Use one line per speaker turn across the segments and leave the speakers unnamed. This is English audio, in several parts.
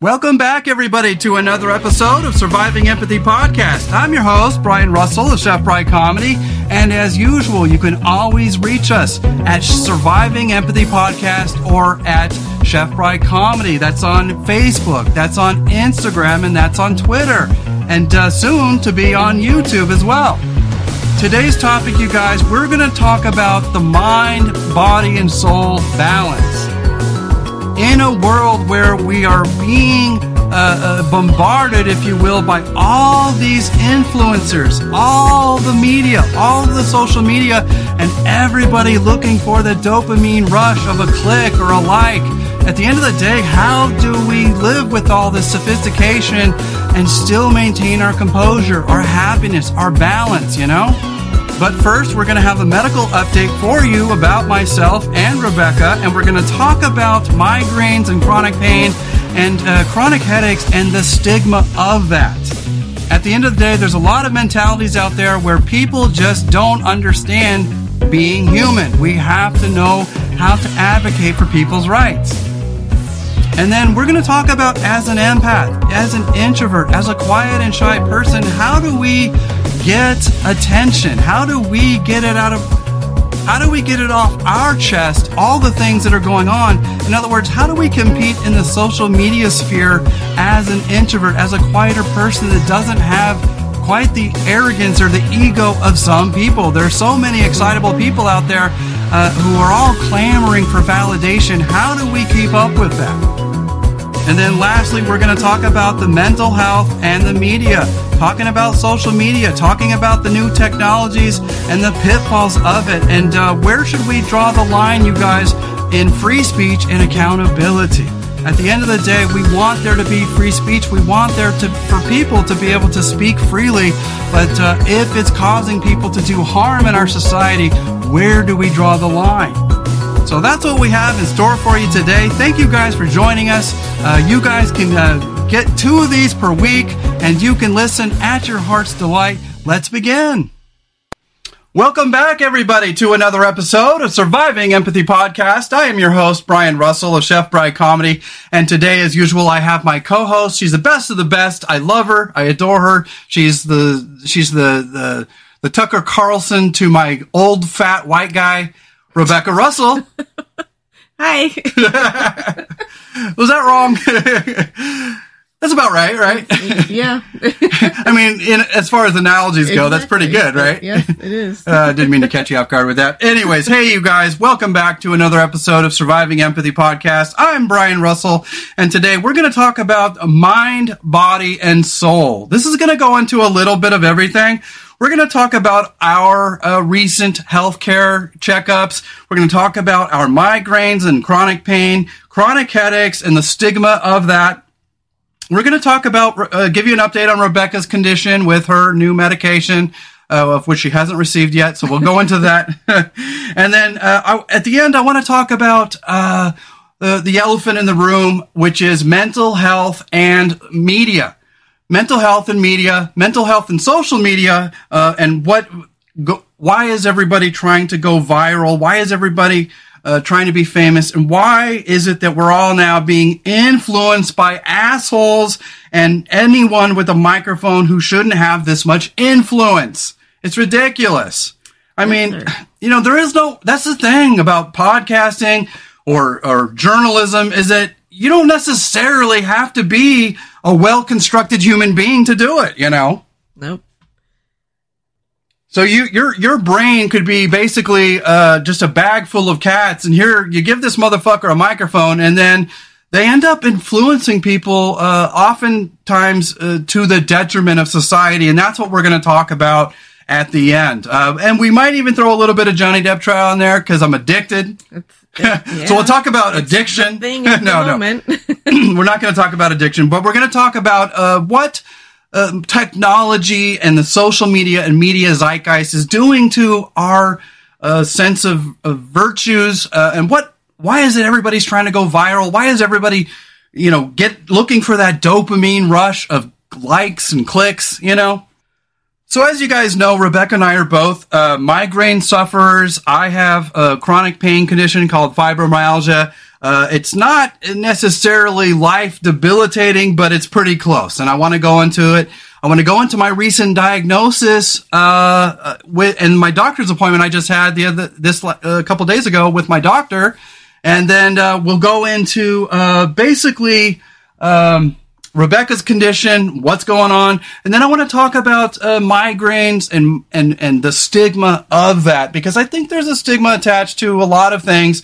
Welcome back, everybody, to another episode of Surviving Empathy Podcast. I'm your host, Brian Russell of Chef Bry Comedy. And as usual, you can always reach us at Surviving Empathy Podcast or at Chef Bry Comedy. That's on Facebook, that's on Instagram, and that's on Twitter. And uh, soon to be on YouTube as well. Today's topic, you guys, we're going to talk about the mind, body, and soul balance in a world where we are being uh, uh, bombarded, if you will, by all these influencers, all the media, all the social media, and everybody looking for the dopamine rush of a click or a like. At the end of the day, how do we live with all this sophistication and still maintain our composure, our happiness, our balance, you know? But first, we're going to have a medical update for you about myself and Rebecca, and we're going to talk about migraines and chronic pain and uh, chronic headaches and the stigma of that. At the end of the day, there's a lot of mentalities out there where people just don't understand being human. We have to know how to advocate for people's rights. And then we're going to talk about as an empath, as an introvert, as a quiet and shy person, how do we get attention? How do we get it out of how do we get it off our chest, all the things that are going on? In other words, how do we compete in the social media sphere as an introvert, as a quieter person that doesn't have quite the arrogance or the ego of some people? There are so many excitable people out there uh, who are all clamoring for validation. How do we keep up with that? And then lastly, we're going to talk about the mental health and the media, talking about social media, talking about the new technologies and the pitfalls of it. And uh, where should we draw the line, you guys, in free speech and accountability? At the end of the day, we want there to be free speech. We want there to for people to be able to speak freely. But uh, if it's causing people to do harm in our society, where do we draw the line? So that's what we have in store for you today. Thank you guys for joining us. Uh, you guys can uh, get two of these per week and you can listen at your heart's delight. Let's begin. Welcome back, everybody, to another episode of Surviving Empathy Podcast. I am your host, Brian Russell of Chef Bry Comedy. And today, as usual, I have my co-host. She's the best of the best. I love her. I adore her. She's the, she's the, the, the Tucker Carlson to my old fat white guy. Rebecca Russell.
Hi.
Was that wrong? That's about right, right?
Yeah.
I mean, in, as far as analogies go, that's pretty good, right?
Yes, it is.
uh, didn't mean to catch you off guard with that. Anyways, hey, you guys, welcome back to another episode of Surviving Empathy Podcast. I'm Brian Russell, and today we're going to talk about mind, body, and soul. This is going to go into a little bit of everything. We're going to talk about our uh, recent healthcare checkups. We're going to talk about our migraines and chronic pain, chronic headaches, and the stigma of that. We're going to talk about, uh, give you an update on Rebecca's condition with her new medication, uh, of which she hasn't received yet. So we'll go into that. and then uh, I, at the end, I want to talk about uh, the, the elephant in the room, which is mental health and media mental health and media, mental health and social media, uh, and what, go, why is everybody trying to go viral? Why is everybody uh, trying to be famous? And why is it that we're all now being influenced by assholes and anyone with a microphone who shouldn't have this much influence? It's ridiculous. I mean, you know, there is no, that's the thing about podcasting or, or journalism is that you don't necessarily have to be a well constructed human being to do it, you know?
Nope.
So you your your brain could be basically uh, just a bag full of cats, and here you give this motherfucker a microphone, and then they end up influencing people, uh, oftentimes uh, to the detriment of society, and that's what we're going to talk about at the end. Uh, and we might even throw a little bit of Johnny Depp trial in there because I'm addicted.
Yeah.
so we'll talk about addiction.
At the
no,
moment.
no, we're not going to talk about addiction, but we're going to talk about uh, what uh, technology and the social media and media zeitgeist is doing to our uh, sense of, of virtues uh, and what. Why is it everybody's trying to go viral? Why is everybody, you know, get looking for that dopamine rush of likes and clicks? You know. So as you guys know, Rebecca and I are both uh, migraine sufferers. I have a chronic pain condition called fibromyalgia. Uh, it's not necessarily life debilitating, but it's pretty close. And I want to go into it. I want to go into my recent diagnosis uh, uh, with and my doctor's appointment I just had the other this a uh, couple days ago with my doctor, and then uh, we'll go into uh, basically um, Rebecca's condition, what's going on, and then I want to talk about uh, migraines and and and the stigma of that because I think there's a stigma attached to a lot of things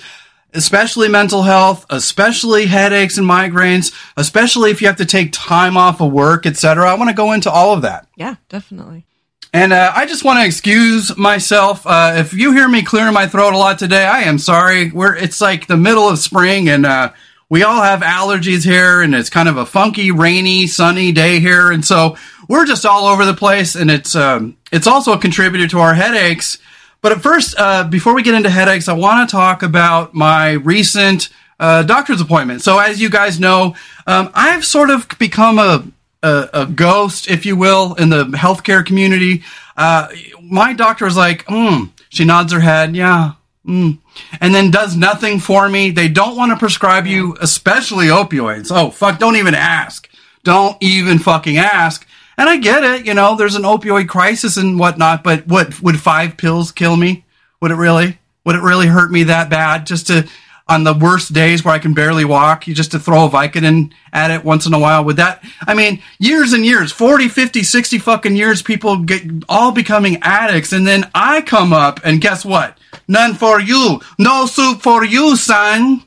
especially mental health, especially headaches and migraines, especially if you have to take time off of work, etc. I want to go into all of that.
Yeah, definitely.
And uh, I just want to excuse myself. Uh, if you hear me clearing my throat a lot today, I am sorry. We're it's like the middle of spring, and uh, we all have allergies here, and it's kind of a funky, rainy, sunny day here, and so we're just all over the place. And it's um, it's also a contributor to our headaches. But at first, uh, before we get into headaches, I want to talk about my recent uh, doctor's appointment. So, as you guys know, um, I've sort of become a, a, a, ghost, if you will, in the healthcare community. Uh, my doctor is like, mm. she nods her head, yeah, mm. and then does nothing for me. They don't want to prescribe you, especially opioids. Oh, fuck, don't even ask. Don't even fucking ask. And I get it, you know, there's an opioid crisis and whatnot, but what would five pills kill me? Would it really? Would it really hurt me that bad just to, on the worst days where I can barely walk, you just to throw a Vicodin at it once in a while? Would that, I mean, years and years, 40, 50, 60 fucking years, people get all becoming addicts. And then I come up and guess what? None for you. No soup for you, son.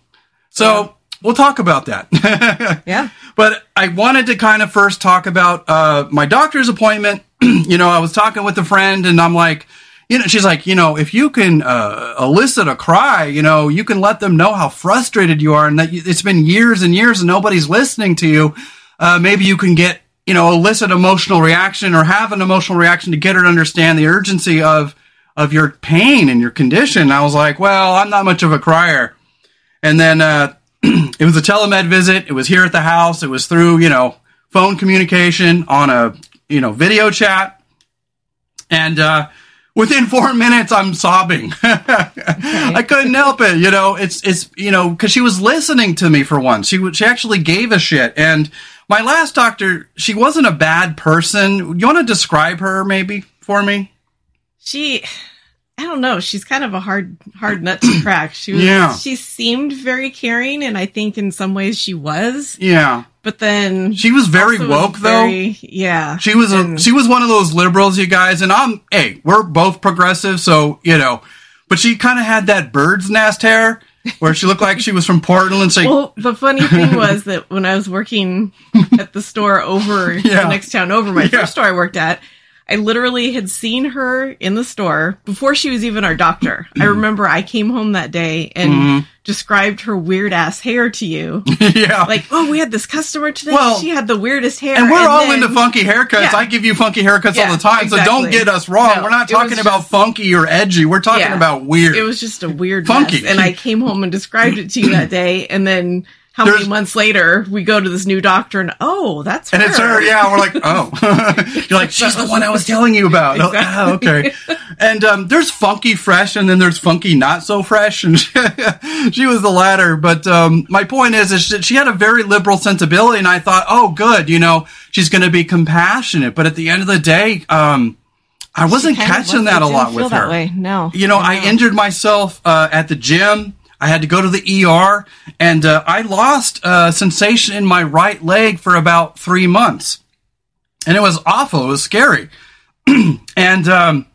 So, we'll talk about that.
yeah.
But I wanted to kind of first talk about uh, my doctor's appointment. you know, I was talking with a friend, and I'm like, you know, she's like, you know, if you can uh, elicit a cry, you know, you can let them know how frustrated you are, and that it's been years and years and nobody's listening to you. Uh, maybe you can get, you know, elicit emotional reaction or have an emotional reaction to get her to understand the urgency of of your pain and your condition. And I was like, well, I'm not much of a crier. And then uh, it was a telemed visit. It was here at the house. It was through, you know, phone communication on a, you know, video chat. And, uh, within four minutes, I'm sobbing. I couldn't help it. You know, it's, it's, you know, cause she was listening to me for once. She, she actually gave a shit. And my last doctor, she wasn't a bad person. You want to describe her maybe for me?
She, I don't know. She's kind of a hard, hard nut to crack. She was,
Yeah.
she seemed very caring, and I think in some ways she was.
Yeah.
But then
She was very woke though.
Yeah,
She was a, she was one of those liberals, you guys, and I'm hey, we're both progressive, so you know. But she kind of had that bird's nest hair, where she looked like she was from Portland. So
Well, the funny thing was that when I was working at the store over
Yeah.
the next town over, my
Yeah.
first store I worked at, I literally had seen her in the store before she was even our doctor.
Mm-hmm.
I remember I came home that day and described her weird ass hair to you.
yeah,
Like, oh, we had this customer today.
Well,
she had the weirdest hair.
and we're all
then-
into funky haircuts.
Yeah.
I give you funky haircuts
Yeah,
all the time, so don't get us wrong.
No,
we're not talking about
just-
funky or edgy. We're talking
Yeah.
about weird.
It was just a weird
Funky.
mess. And I came home and described it to you that day. And then how
There's-
many months later we go to this new doctor and oh, that's
and it's her, yeah. We're like, oh, you're like, she's the one I was telling you about. Oh, ah, okay. And um, there's funky fresh, and then there's funky not so fresh, and she was the latter. But um, my point is, is that she had a very liberal sensibility, and I thought, oh, good, you know, she's going to be compassionate. But at the end of the day, um, I wasn't catching that a lot with
that
her.
way. No,
You know, I injured myself uh, at the gym. I had to go to the ER, and uh, I lost uh, sensation in my right leg for about three months, and it was awful. It was scary, and um,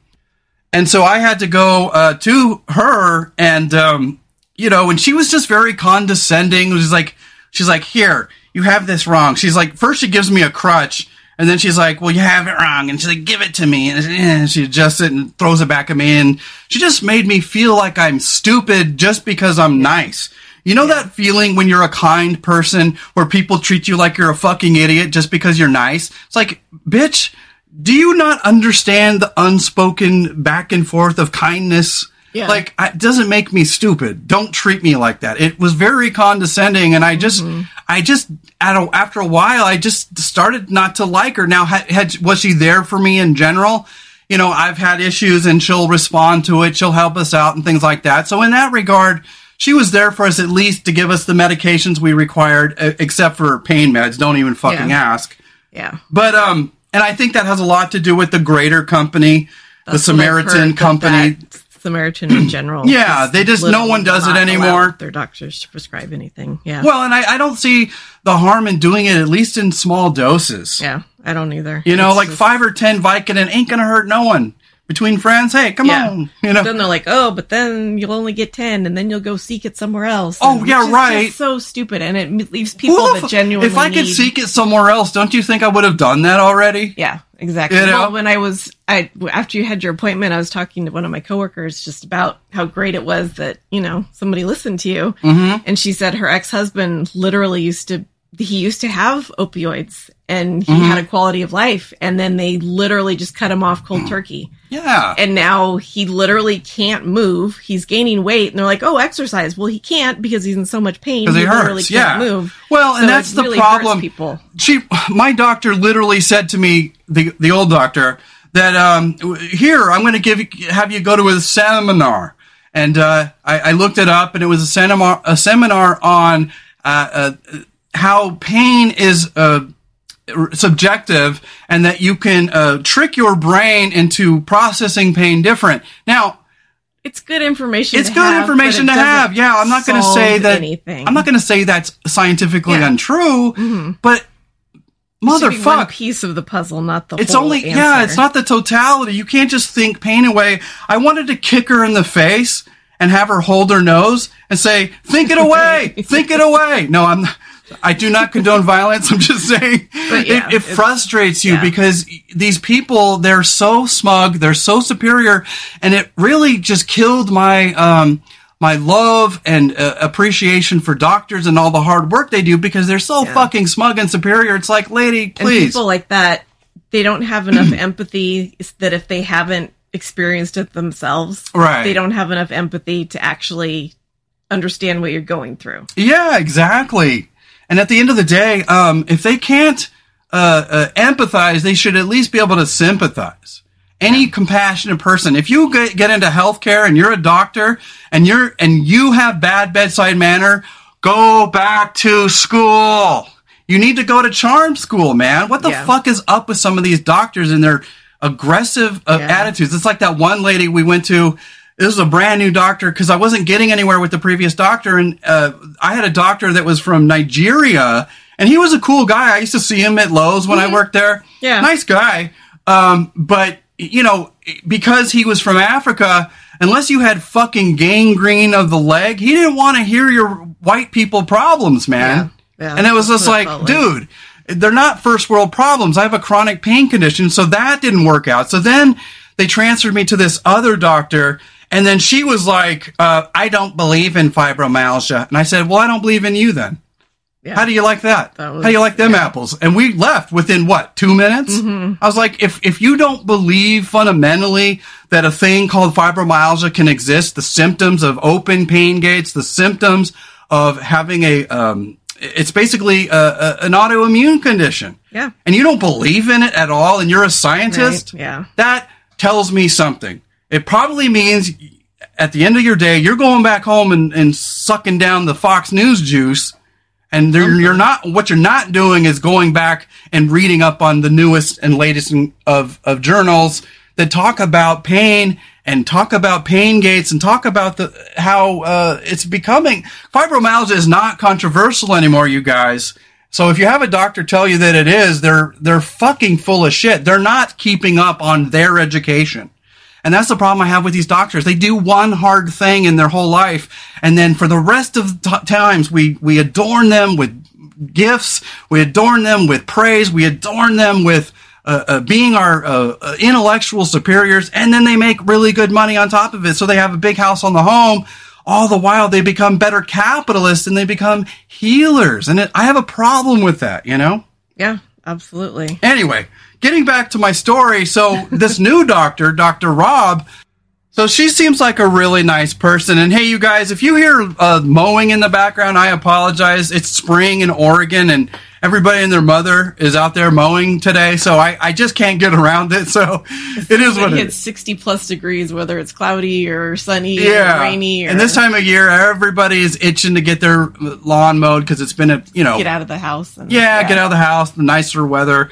and so I had to go uh, to her, and um, you know, and she was just very condescending. Was like she's like, "Here, you have this wrong." She's like, first she gives me a crutch. And then she's like, "Well, you have it wrong," and she's like, "Give it to me," and she adjusts it and throws it back at me, and she just made me feel like I'm stupid just because I'm nice. You know that feeling when you're a kind person where people treat you like you're a fucking idiot just because you're nice? It's like, bitch, do you not understand the unspoken back and forth of kindness?
Yeah.
Like, it doesn't make me stupid. Don't treat me like that. It was very condescending, and I just, I just, at after a while, I just started not to like her. Now, had, had was she there for me in general? You know, I've had issues, and she'll respond to it. She'll help us out and things like that. So, in that regard, she was there for us at least to give us the medications we required, except for pain meds. Don't even fucking
Yeah.
ask.
Yeah.
But um, and I think that has a lot to do with the greater company, the
That's what
Samaritan company.
that Samaritan in general.
Yeah, they just- no one does it anymore.
Their doctors to prescribe anything. Yeah.
Well, and I, I don't see the harm in doing it at least in small doses.
yeah. I don't either.
You know,
It's
like
just-
five or ten Vicodin ain't gonna hurt no one. Between friends, hey, come
Yeah.
on. You know,
Then they're like, oh, but then you'll only get 10 and then you'll go seek it somewhere else.
Oh,
And
yeah, right.
so stupid. And it leaves people that genuinely
If I could
need-
seek it somewhere else, don't you think I would have done that already?
Yeah, exactly.
You know?
Well, when I was, I after you had your appointment, I was talking to one of my coworkers just about how great it was that you know somebody listened to you,
Mm-hmm.
and she said her ex husband literally used to he used to have opioids and he
Mm-hmm.
had a quality of life, and then they literally just cut him off cold turkey,
Yeah.
and now he literally can't move. He's gaining weight, and they're like, "Oh, exercise." Well, he can't because he's in so much pain.
Because he
literally
hurts,
can't
yeah.
move.
Well, and
So
that's the
really
problem.
People.
She, my doctor literally said to me, the the old doctor, that um, here I'm going to give you, have you go to a seminar, and uh, I, I looked it up, and it was a seminar a seminar on uh, uh, how pain is uh, subjective, and that you can uh, trick your brain into processing pain different. Now,
It's good information.
it's
to
good
have,
information
but
to have. Yeah, I'm not going to say that.
anything.
I'm not going to say that's scientifically
Yeah.
untrue, but
be one
motherfuck,
piece of the puzzle, not the.
it's only
answer.
yeah, it's not the totality. You can't just think pain away. I wanted to kick her in the face and have her hold her nose and say, "Think it away, think it away." No, I'm. I do not condone violence. I'm just saying
yeah,
it, it frustrates you
yeah.
because these people they're so smug, they're so superior, and it really just killed my um my love and uh, appreciation for doctors and all the hard work they do because they're so
Yeah.
fucking smug and superior. It's like, lady,
and
please.
people like that, they don't have enough empathy. That if they haven't experienced it themselves,
Right.
They don't have enough empathy to actually understand what you're going through.
Yeah, exactly. And at the end of the day, um, if they can't uh, uh, empathize, they should at least be able to sympathize. Any compassionate person, if you get, get into healthcare and you're a doctor and you're and you have bad bedside manner, go back to school. You need to go to charm school, man. What the
Yeah.
fuck is up with some of these doctors and their aggressive uh,
Yeah.
attitudes? It's like that one lady we went to. This was a brand new doctor because I wasn't getting anywhere with the previous doctor, and uh, I had a doctor that was from Nigeria, and he was a cool guy. I used to see him at Lowe's when I worked there.
Mm-hmm. Yeah.
nice guy. Um, but you know, because he was from Africa, unless you had fucking gangrene of the leg, he didn't want to hear your white people problems, man.
Yeah. Yeah,
and it was just like,
like.
dude, they're not first world problems. I have a chronic pain condition, so that didn't work out. So then they transferred me to this other doctor, and then she was like, uh, "I don't believe in fibromyalgia," and I said, "Well, I don't believe in you then."
Yeah.
How do you like that?
That was-
How do you like them
yeah.
apples? And we left within what, two minutes?
Mm-hmm.
I was like, if, if you don't believe fundamentally that a thing called fibromyalgia can exist, the symptoms of open pain gates, the symptoms of having a, um, it's basically a, a, an autoimmune condition.
Yeah.
And you don't believe in it at all, and you're a scientist.
Right, yeah.
That tells me something. It probably means at the end of your day, you're going back home and, and sucking down the Fox News juice. And you're not what you're not doing is going back and reading up on the newest and latest in, of of journals that talk about pain and talk about pain gates and talk about the how uh, it's becoming fibromyalgia is not controversial anymore you guys. So if you have a doctor tell you that it is they're they're fucking full of shit. They're not keeping up on their education and that's the problem I have with these doctors. They do one hard thing in their whole life, and then for the rest of t- times, we we adorn them with gifts, we adorn them with praise, we adorn them with uh, uh, being our uh, uh, intellectual superiors, and then they make really good money on top of it. So they have a big house on the home. All the while, they become better capitalists and they become healers, and it, I have a problem with that. You know.
Yeah, absolutely.
Anyway, getting back to my story. So this new doctor, Dr. Rob, so she seems like a really nice person. And hey, you guys, if you hear uh, mowing in the background, I apologize. It's spring in Oregon and everybody and their mother is out there mowing today, so I, I just can't get around it. So it is what
it
it
60 plus degrees, whether it's cloudy or sunny
Yeah,
or rainy or
and this time of year, everybody is itching to get their lawn mowed because it's been a you know
get out of the house. And,
yeah, get out of the house, the nicer weather.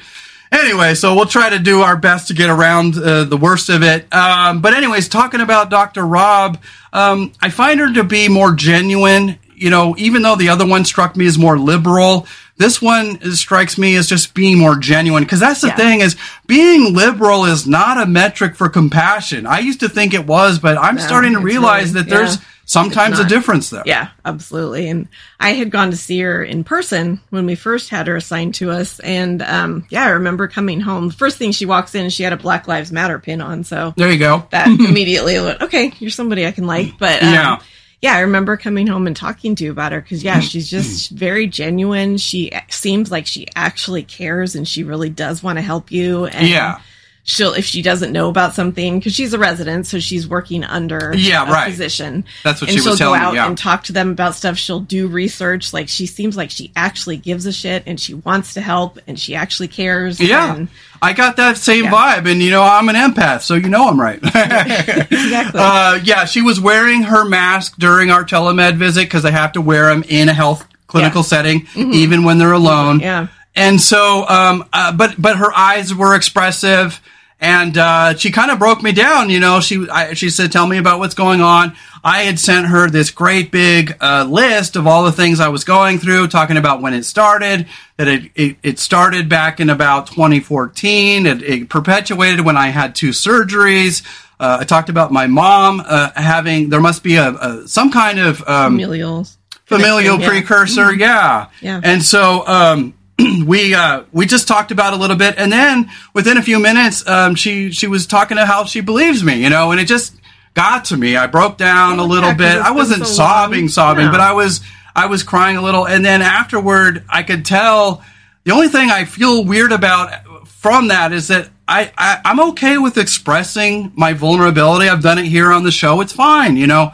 Anyway, so we'll try to do our best to get around uh, the worst of it. Um, but anyways, talking about Dr. Rob, um, I find her to be more genuine. You know, even though the other one struck me as more liberal, this one strikes me as just being more genuine. Because that's the
Yeah.
thing is, being liberal is not a metric for compassion. I used to think it was, but I'm
No,
starting to realize
really-
that there's
yeah.
Sometimes a difference there.
Yeah, absolutely. And I had gone to see her in person when we first had her assigned to us. And um, yeah, I remember coming home. The first thing she walks in, she had a Black Lives Matter pin on. So
There you go.
that immediately went, okay, you're somebody I can like. But um,
Yeah.
yeah, I remember coming home and talking to you about her because yeah, she's just very genuine. She seems like she actually cares and she really does want to help you. And
Yeah.
She'll if she doesn't know about something because she's a resident, so she's working under
Yeah,
a
right.
physician.
That's what
and
she
she'll go
telling me,
out
yeah.
and talk to them about stuff. She'll do research. Like she seems like she actually gives a shit and she wants to help and she actually cares.
Yeah.
and-
I got that same
Yeah.
vibe, and you know, I'm an empath, so you know I'm right.
exactly.
uh, yeah, she was wearing her mask during our telemed visit because they have to wear them in a health clinical
Yeah.
setting, even when they're alone.
Yeah.
And so, um, uh, but but her eyes were expressive, and uh, she kind of broke me down. You know, she I, she said, "Tell me about what's going on." I had sent her this great big uh, list of all the things I was going through, talking about when it started. That it it, it started back in about 2014. It, it perpetuated when I had two surgeries. Uh, I talked about my mom uh, having. There must be a, a some kind of um,
familial
familial
yeah.
precursor yeah
Yeah.
and so um we uh we just talked about a little bit and then within a few minutes um she she was talking to how she believes me you know and it just got to me. I broke down a little bit. i wasn't
so
sobbing
long.
sobbing
No.
but i was i was crying a little. And then afterward i could tell the only thing i feel weird about from that is that I, I i'm okay with expressing my vulnerability. I've done it here on the show. It's fine you know.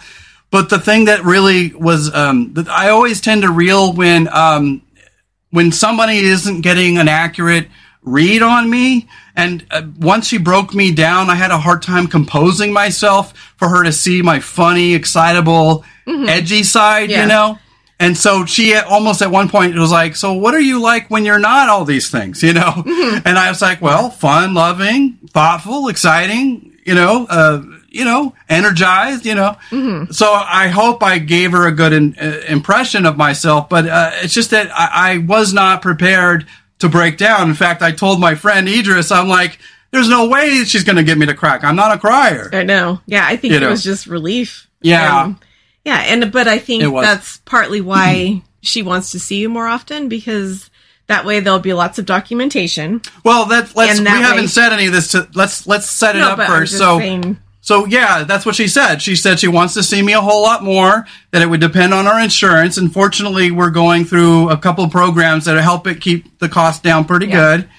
But the thing that really was, um, that I always tend to reel when, um, when somebody isn't getting an accurate read on me. And uh, once she broke me down, I had a hard time composing myself for her to see my funny, excitable, edgy side,
Yeah.
you know? And so she almost at one point was like, "So what are you like when you're not all these things?" You know, and I was like, "Well, fun, loving, thoughtful, exciting. You know, uh, you know, energized. You know." So I hope I gave her a good in, uh, impression of myself, but uh, it's just that I, I was not prepared to break down. In fact, I told my friend Idris, I'm like, "There's no way she's going to get me to crack. I'm not a crier."
I know. Yeah, I think
You
it
know.
was just relief.
Yeah.
And- yeah, and but I think that's partly why she wants to see you more often because that way there'll be lots of documentation.
Well, that let's
And
we
that
haven't said any of this. To, let's let's set it
No,
up first. So.
saying,
So yeah, that's what she said. She said she wants to see me a whole lot more. That it would depend on our insurance. Unfortunately, we're going through a couple programs that help it keep the cost down pretty
Yeah.
good.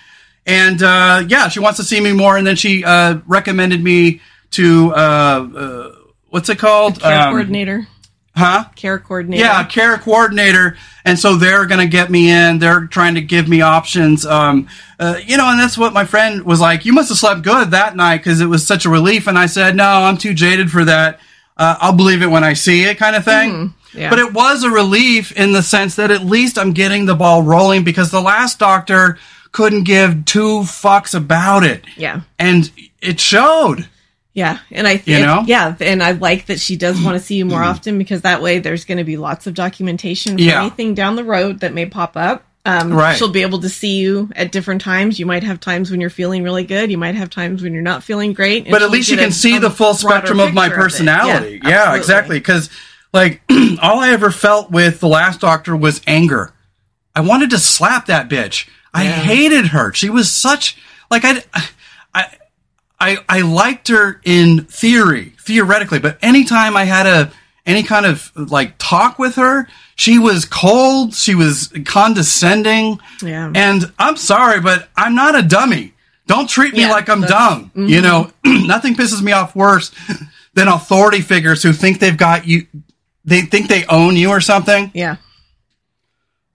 And uh, yeah, she wants to see me more. And then she uh, recommended me to uh, uh, what's it called?
care
Um,
coordinator,
Huh?
care coordinator.
Yeah, care coordinator. And so they're going to get me in. They're trying to give me options. Um, uh, you know, and that's what my friend was like. You must have slept good that night because it was such a relief. And I said, no, I'm too jaded for that. Uh, I'll believe it when I see it, kind of thing.
yeah.
But it was a relief in the sense that at least I'm getting the ball rolling because the last doctor couldn't give two fucks about it.
yeah.
And it showed.
Yeah, and I
You
think
know?
yeah, and I like that she does want to see you more often because that way there's going to be lots of documentation for
Yeah.
anything down the road that may pop up. Um,
Right.
She'll be able to see you at different times. You might have times when you're feeling really good. You might have times when you're not feeling great.
but at least you can see the full spectrum of my
picture it.
personality. Yeah, exactly. Because like all I ever felt with the last doctor was anger. I wanted to slap that bitch. I
Yeah.
hated her. She was such like I. I I, I liked her in theory, theoretically, but anytime I had a any kind of like talk with her, she was cold, she was condescending.
Yeah.
And I'm sorry, but I'm not a dummy. Don't treat me
Yeah,
like I'm dumb. You mm-hmm. know, nothing pisses me off worse than authority figures who think they've got you they think they own you or something.
Yeah.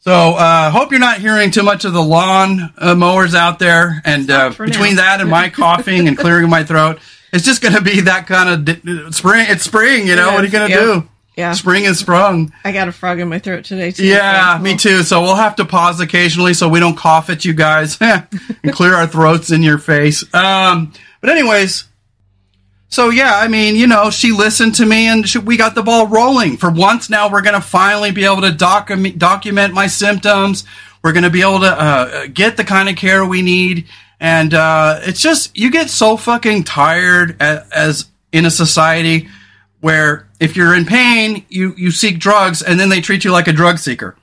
So, uh, hope you're not hearing too much of the lawn uh, mowers out there. And uh, between
now.
that and my coughing and clearing my throat, it's just going to be that kind of di- spring. It's spring, you know.
It
what are you going to
yep.
do?
Yeah.
Spring is sprung.
I got a frog in my throat today too.
Yeah,
so
me too. So we'll have to pause occasionally so we don't cough at you guys and clear our throats in your face. Um, but anyways, so yeah, I mean, you know, she listened to me and she, we got the ball rolling. For once now, we're going to finally be able to document document my symptoms. We're going to be able to uh, get the kind of care we need. And uh, it's just you get so fucking tired as, as in a society where if you're in pain, you you seek drugs, and then they treat you like a drug seeker.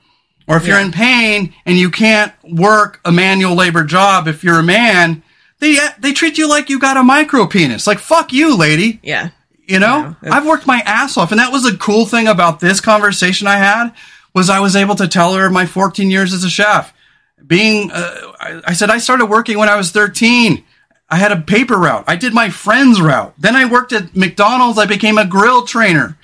Or if you're in pain and you can't work a manual labor job, if you're a man, they they treat you like you got a micro penis. Like fuck you, lady.
Yeah.
You know,
Yeah,
I've worked my ass off, and that was a cool thing about this conversation I had was I was able to tell her my 14 years as a chef. Being, uh, I, I said I started working when I was 13. I had a paper route. I did my friend's route. Then I worked at McDonald's. I became a grill trainer.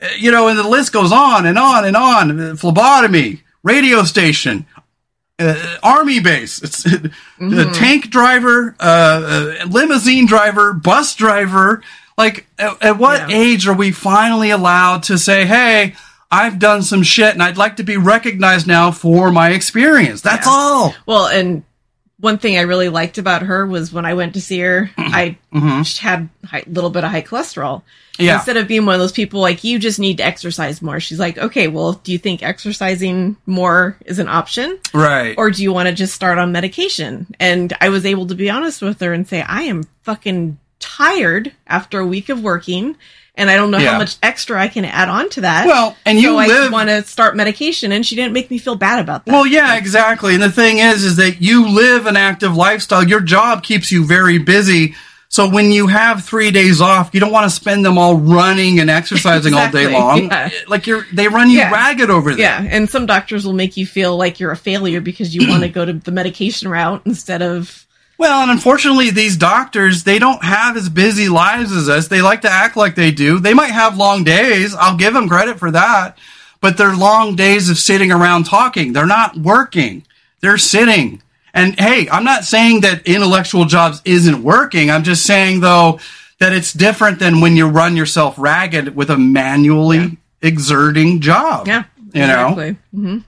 Uh, You know, and the list goes on and on and on. Uh, Phlebotomy, radio station, uh, army base, it's a tank driver, uh, uh, limousine driver, bus driver. Like, at, at what
Yeah.
age are we finally allowed to say, "Hey, I've done some shit, and I'd like to be recognized now for my experience"? That's
Yeah.
all.
Well, and one thing I really liked about her was when I went to see her, I had a little bit of high cholesterol.
Mm-hmm. Yeah.
Instead of being one of those people like you just need to exercise more, she's like, okay, well, do you think exercising more is an option,
Right.
or do you want to just start on medication? And I was able to be honest with her and say, I am fucking tired after a week of working. And I don't know
Yeah.
how much extra I can add on to that.
Well, and you
so
live-
I want to start medication, and she didn't make me feel bad about that.
Well, yeah, exactly. And the thing is, is that you live an active lifestyle. Your job keeps you very busy. So when you have three days off, you don't want to spend them all running and exercising all day long.
yeah.
Like you're, they run you
Yeah.
ragged over there.
Yeah, and some doctors will make you feel like you're a failure because you want to go to the medication route instead of
Well, and unfortunately, these doctors, they don't have as busy lives as us. They like to act like they do. They might have long days. I'll give them credit for that. But they're long days of sitting around talking. They're not working. They're sitting. And hey, I'm not saying that intellectual jobs isn't working. I'm just saying though that it's different than when you run yourself ragged with a manually exerting job.
yeah,
You know?
exactly. Mm-hmm.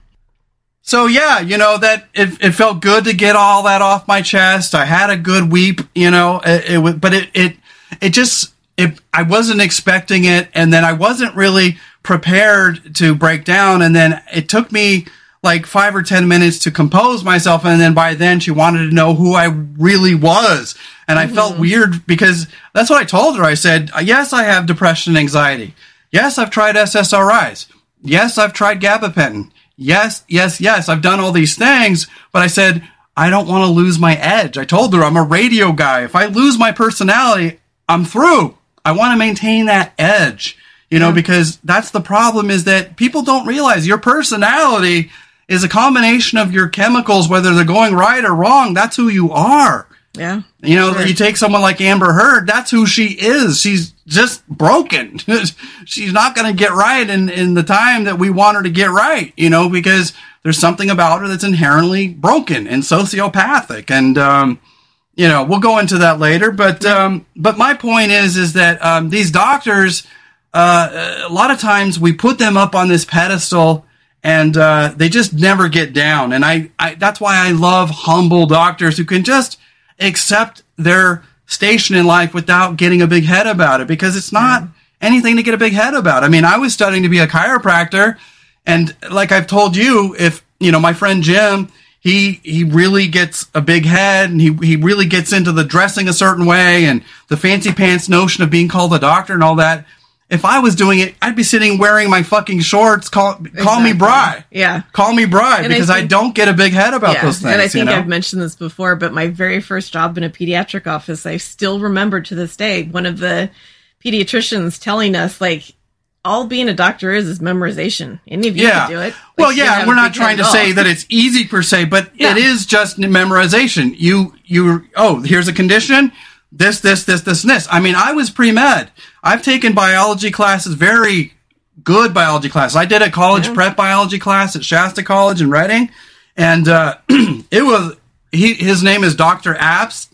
So yeah, you know that it, it felt good to get all that off my chest. I had a good weep, you know, it, it was, but it it it just it I wasn't expecting it, and then I wasn't really prepared to break down, and then it took me like five or ten minutes to compose myself, and then by then she wanted to know who I really was, and I felt mm-hmm. weird because that's what I told her. I said, uh, yes, I have depression and anxiety. Yes, I've tried SSRIs. Yes, I've tried gabapentin. Yes, yes, yes, I've done all these things, but I said, I don't want to lose my edge. I told her I'm a radio guy. If I lose my personality, I'm through. I want to maintain that edge, you know, because that's the problem is that people don't realize your personality is a combination of your chemicals, whether they're going right or wrong. That's who you are.
Yeah,
You know,
Sure.
you take someone like Amber Heard, that's who she is. She's just broken. She's not going to get right in, in the time that we want her to get right, you know, because there's something about her that's inherently broken and sociopathic. And, um, you know, we'll go into that later. But, um, but my point is, is that, um, these doctors, uh, a lot of times we put them up on this pedestal and uh, they just never get down. And I, I, that's why I love humble doctors who can just accept their station in life without getting a big head about it because it's not anything to get a big head about. I mean, I was studying to be a chiropractor and like I've told you, if, you know, my friend Jim, he, he really gets a big head and he, he really gets into the dressing a certain way and the fancy pants notion of being called a doctor and all that. If I was doing it, I'd be sitting wearing my fucking shorts. Call, call me
Exactly.
Bry.
Yeah.
Call me Bry
And I
because I,
think-
don't get a big head about
yeah.
those things.
and I
you
think
know?
I've mentioned this before, but my very first job in a pediatric office, I still remember to this day one of the pediatricians telling us like all being a doctor is is memorization. Any of you
yeah.
can do it. Like,
well, yeah, we're not trying to say that it's easy per se, but
Yeah.
it is just memorization. You, you, oh, here's a condition. This, this, this, this, and this. I mean, I was pre med. I've taken biology classes very good biology classes. I did a college
Yeah.
prep biology class at Shasta College in Redding, and uh, it was he. His name is Dr. Apps,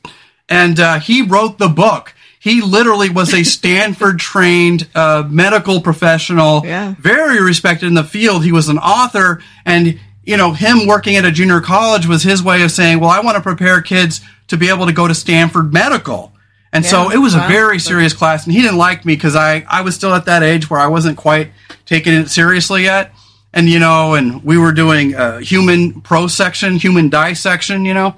and uh, he wrote the book. He literally was a Stanford trained uh, medical professional,
Yeah.
very respected in the field. He was an author, and you know, him working at a junior college was his way of saying, "Well, I want to prepare kids to be able to go to Stanford Medical." And so it was a very serious class, and he didn't like me because I I was still at that age where I wasn't quite taking it seriously yet. And you know, and we were doing uh, human prosection, human dissection, you know,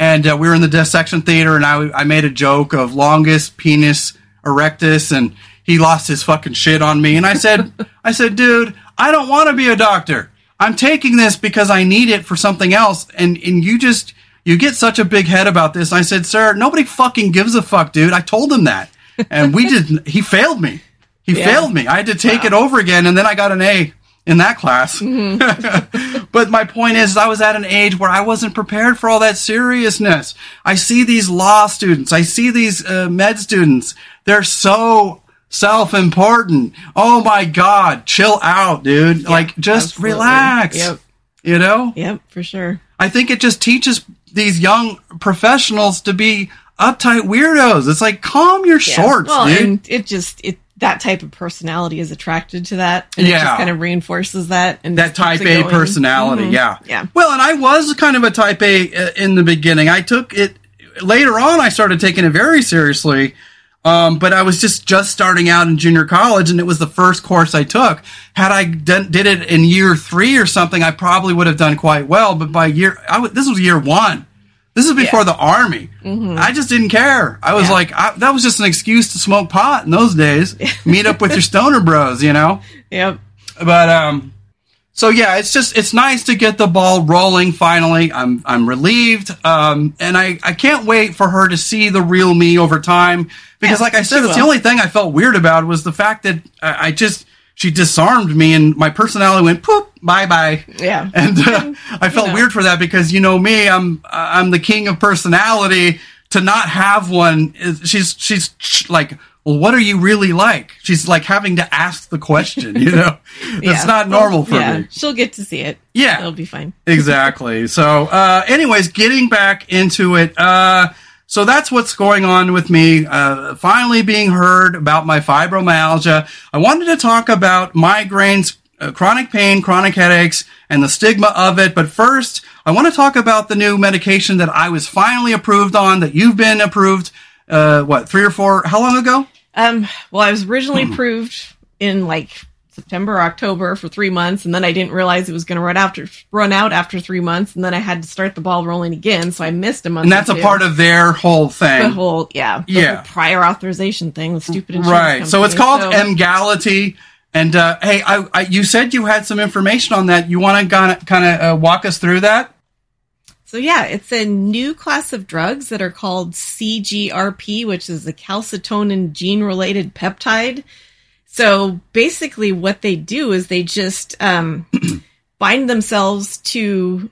and uh, we were in the dissection theater, and I I made a joke of longest penis erectus, and he lost his fucking shit on me, and I said I said, dude, I don't want to be a doctor. I'm taking this because I need it for something else, and and you just you get such a big head about this. And I said, sir, nobody fucking gives a fuck, dude. I told him that, and we didn't, He failed me. He
Yeah.
failed me. I had to take it over again, and then I got an A in that class. but my point is, I was at an age where I wasn't prepared for all that seriousness. I see these law students, I see these uh, med students. They're so self-important. Oh my god, chill out, dude. like just
absolutely.
relax.
Yep.
You know?
Yep, for sure.
I think it just teaches these young professionals to be uptight weirdos. It's like calm your
Yeah.
shorts,
well,
dude.
and it just it that type of personality is attracted to that, and it
Yeah.
just kind of reinforces that and
that type A personality.
Mhm.
Yeah.
Yeah.
Well, and I was kind of a type A uh, in the beginning. I took it later on. I started taking it very seriously. Um, but I was just just starting out in junior college, and it was the first course I took. Had I done, did it in year three or something, I probably would have done quite well. But by year, I w- this was year one. This is before the army. I just didn't care. I was
Mm-hmm. Yeah.
like, I, that was just an excuse to smoke pot in those days. Meet up with your stoner bros, you know.
Yep.
But um, so yeah, it's just it's nice to get the ball rolling finally. I'm I'm relieved, um, and I I can't wait for her to see the real me over time because,
Yeah,
like I said, that's the only thing I felt weird about was the fact that I, I just she disarmed me and my personality went poop bye bye.
Yeah.
And uh, I felt
know.
weird for that because you know me, I'm I'm the king of personality. To not have one, is, she's she's like, well, what are you really like? She's like having to ask the question. You know, that's
Yeah.
not normal for
yeah.
me.
She'll get to see it.
Yeah.
It'll be fine.
Exactly. So, uh, anyways, getting back into it. Uh, so that's what's going on with me. Uh, finally being heard about my fibromyalgia. I wanted to talk about migraines, uh, chronic pain, chronic headaches, and the stigma of it. But first, I want to talk about the new medication that I was finally approved on, that you've been approved, uh, what, three or four, how long ago?
Um, well, I was originally
Hmm.
approved in like September, October for three months, and then I didn't realize it was going to run after run out after three months, and then I had to start the ball rolling again, so I missed a month.
And that's a part of their whole thing.
the whole yeah, the
Yeah.
whole prior authorization thing with stupid insurance
Right. So it's called.
So-
Emgality. And uh, hey, I, I, you said you had some information on that. You want to kind of uh, walk us through that?
So yeah, it's a new class of drugs that are called CGRP, which is a calcitonin gene-related peptide. So basically, what they do is they just um, bind themselves to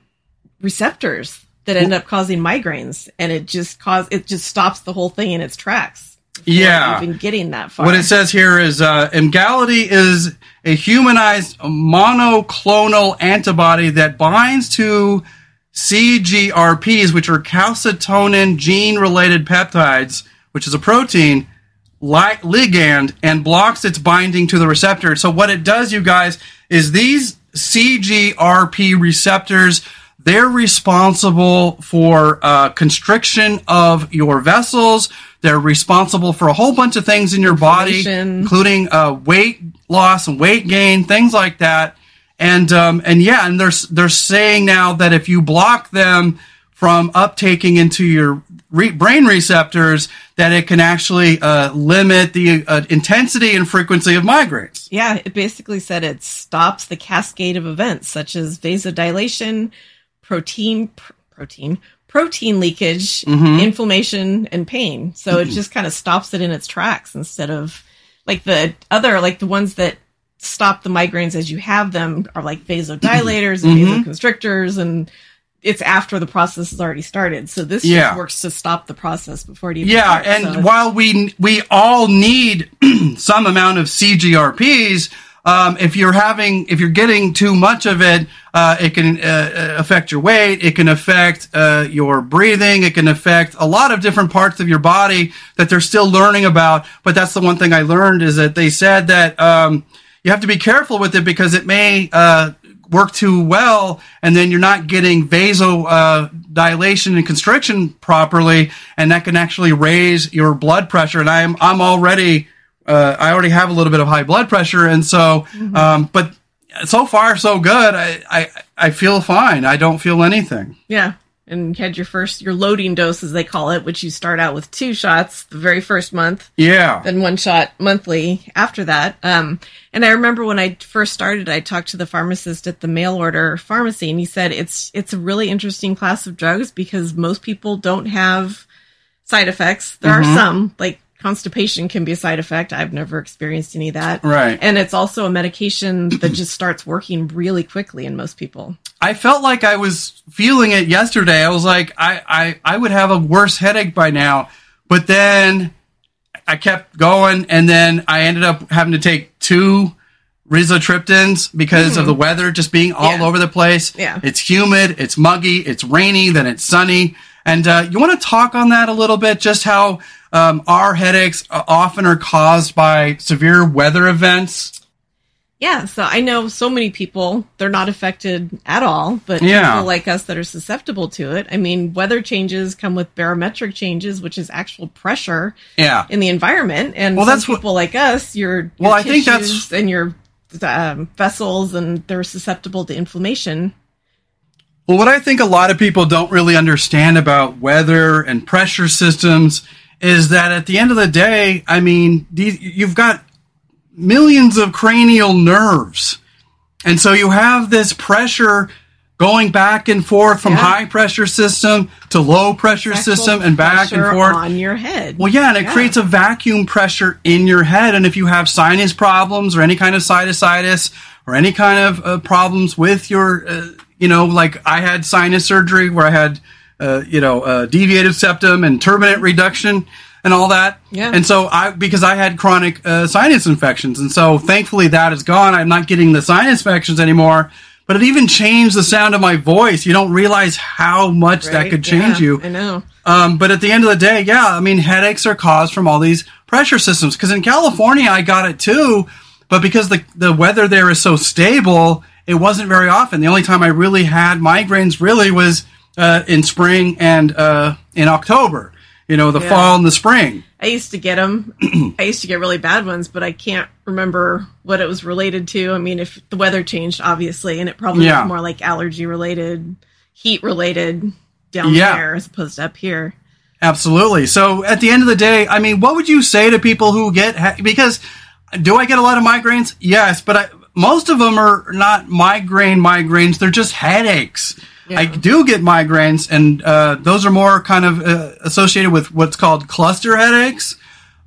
receptors that end up causing migraines, and it just cause it just stops the whole thing in its tracks.
Yeah.
even getting that far.
What it says here is uh, Emgality is a humanized monoclonal antibody that binds to CGRPs, which are calcitonin gene related peptides, which is a protein li- ligand and blocks its binding to the receptor. So what it does, you guys, is these CGRP receptors, they're responsible for uh, constriction of your vessels. They're responsible for a whole bunch of things in your body, including uh, weight loss and weight gain, things like that. And um, and yeah, and they're they're saying now that if you block them from uptaking into your re- brain receptors, that it can actually uh, limit the uh, intensity and frequency of migraines.
Yeah, it basically said it stops the cascade of events such as vasodilation, protein pr- protein protein leakage,
Mm-hmm.
inflammation, and pain. So it just kind of stops it in its tracks instead of like the other like the ones that stop the migraines as you have them are like vasodilators and
Mm-hmm.
vasoconstrictors and it's after the process has already started. So this
Yeah.
just works to stop the process before it even
Yeah,
starts.
and
So
while we we all need some amount of CGRPs, um, if you're having, if you're getting too much of it, uh, it can uh, affect your weight. It can affect uh, your breathing. It can affect a lot of different parts of your body that they're still learning about. But that's the one thing I learned is that they said that um, you have to be careful with it because it may uh, work too well, and then you're not getting vasodilation and constriction properly, and that can actually raise your blood pressure. And I'm I'm already uh, I already have a little bit of high blood pressure, and so, mm-hmm. um, but so far so good. I, I I feel fine. I don't feel anything.
Yeah, and had your first your loading dose, as they call it, which you start out with two shots the very first month.
Yeah,
then one shot monthly after that. Um, and I remember when I first started, I talked to the pharmacist at the mail order pharmacy, and he said it's it's a really interesting class of drugs because most people don't have side effects. There mm-hmm. are some like constipation can be a side effect. I've never experienced any of that.
Right.
And it's also a medication that just starts working really quickly in most people.
I felt like I was feeling it yesterday. I was like, I, I, I would have a worse headache by now. But then I kept going and then I ended up having to take two rizatriptans because mm-hmm. of the weather just being all yeah. over the place.
Yeah.
It's humid, it's muggy, it's rainy, then it's sunny. And uh, you want to talk on that a little bit, just how um, our headaches often are caused by severe weather events.
Yeah, so I know so many people, they're not affected at all, but
yeah.
people like us that are susceptible to it. I mean, weather changes come with barometric changes, which is actual pressure
yeah.
in the environment. And
well, that's
people
what,
like us, your, your
well, I think that's
and your um, vessels, and they're susceptible to inflammation.
Well, what I think a lot of people don't really understand about weather and pressure systems is that at the end of the day, I mean, you've got millions of cranial nerves. And so you have this pressure going back and forth from yeah. high pressure system to low pressure system and back and forth
on your head.
Well, yeah, and it yeah. creates a vacuum pressure in your head. And if you have sinus problems or any kind of sinusitis or any kind of uh, problems with your, uh, you know, like I had sinus surgery where I had uh, you know, uh, deviated septum and turbinate reduction and all that.
Yeah.
And so I, because I had chronic uh, sinus infections, and so thankfully that is gone. I'm not getting the sinus infections anymore. But it even changed the sound of my voice. You don't realize how much right? that could change
yeah,
you.
I know.
Um, but at the end of the day, yeah, I mean, headaches are caused from all these pressure systems. Because in California, I got it too. But because the the weather there is so stable, it wasn't very often. The only time I really had migraines really was uh, in spring and uh, in October. You know, the yeah. fall and the spring.
I used to get them. I used to get really bad ones, but I can't remember what it was related to. I mean, if the weather changed, obviously, and it probably yeah. was more like allergy related, heat related down yeah. there as opposed to up here.
Absolutely. So at the end of the day, I mean, what would you say to people who get ha- because do I get a lot of migraines? Yes, but I, most of them are not migraine migraines; they're just headaches. Yeah. I do get migraines, and uh, those are more kind of uh, associated with what's called cluster headaches.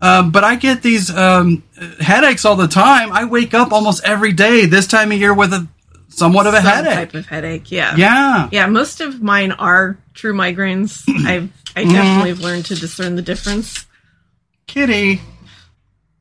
Um, but I get these um, headaches all the time. I wake up almost every day this time of year with a somewhat of a
Some
headache.
Type of headache, yeah,
yeah,
yeah. Most of mine are true migraines. I've I definitely mm. have learned to discern the difference.
Kitty.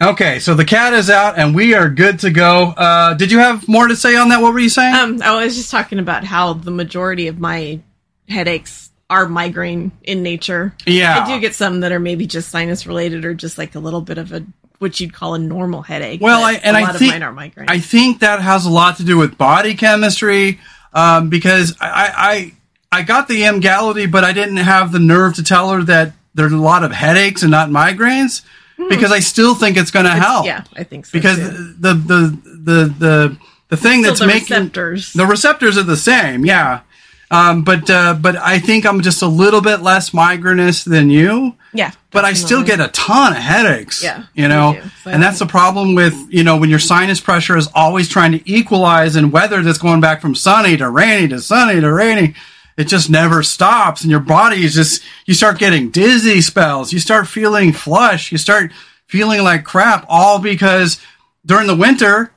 Okay, so the cat is out and we are good to go. Uh, did you have more to say on that? What were you saying?
Um, I was just talking about how the majority of my headaches are migraine in nature.
Yeah.
I do get some that are maybe just sinus related or just like a little bit of a what you'd call a normal headache.
Well, I, and I think I think that has a lot to do with body chemistry um, because I, I I got the Emgality, but I didn't have the nerve to tell her that there's a lot of headaches and not migraines. Because I still think it's going to help.
Yeah, I think so.
Because
too.
the the the the the thing that's
the
making
receptors.
the receptors are the same. Yeah. Um, but uh, but I think I'm just a little bit less migrainous than you.
Yeah,
but definitely. I still get a ton of headaches.
Yeah,
you know,
so
and that's the problem with you know when your sinus pressure is always trying to equalize and weather that's going back from sunny to rainy to sunny to rainy it just never stops and your body is just you start getting dizzy spells. You start feeling flush. You start feeling like crap all because during the winter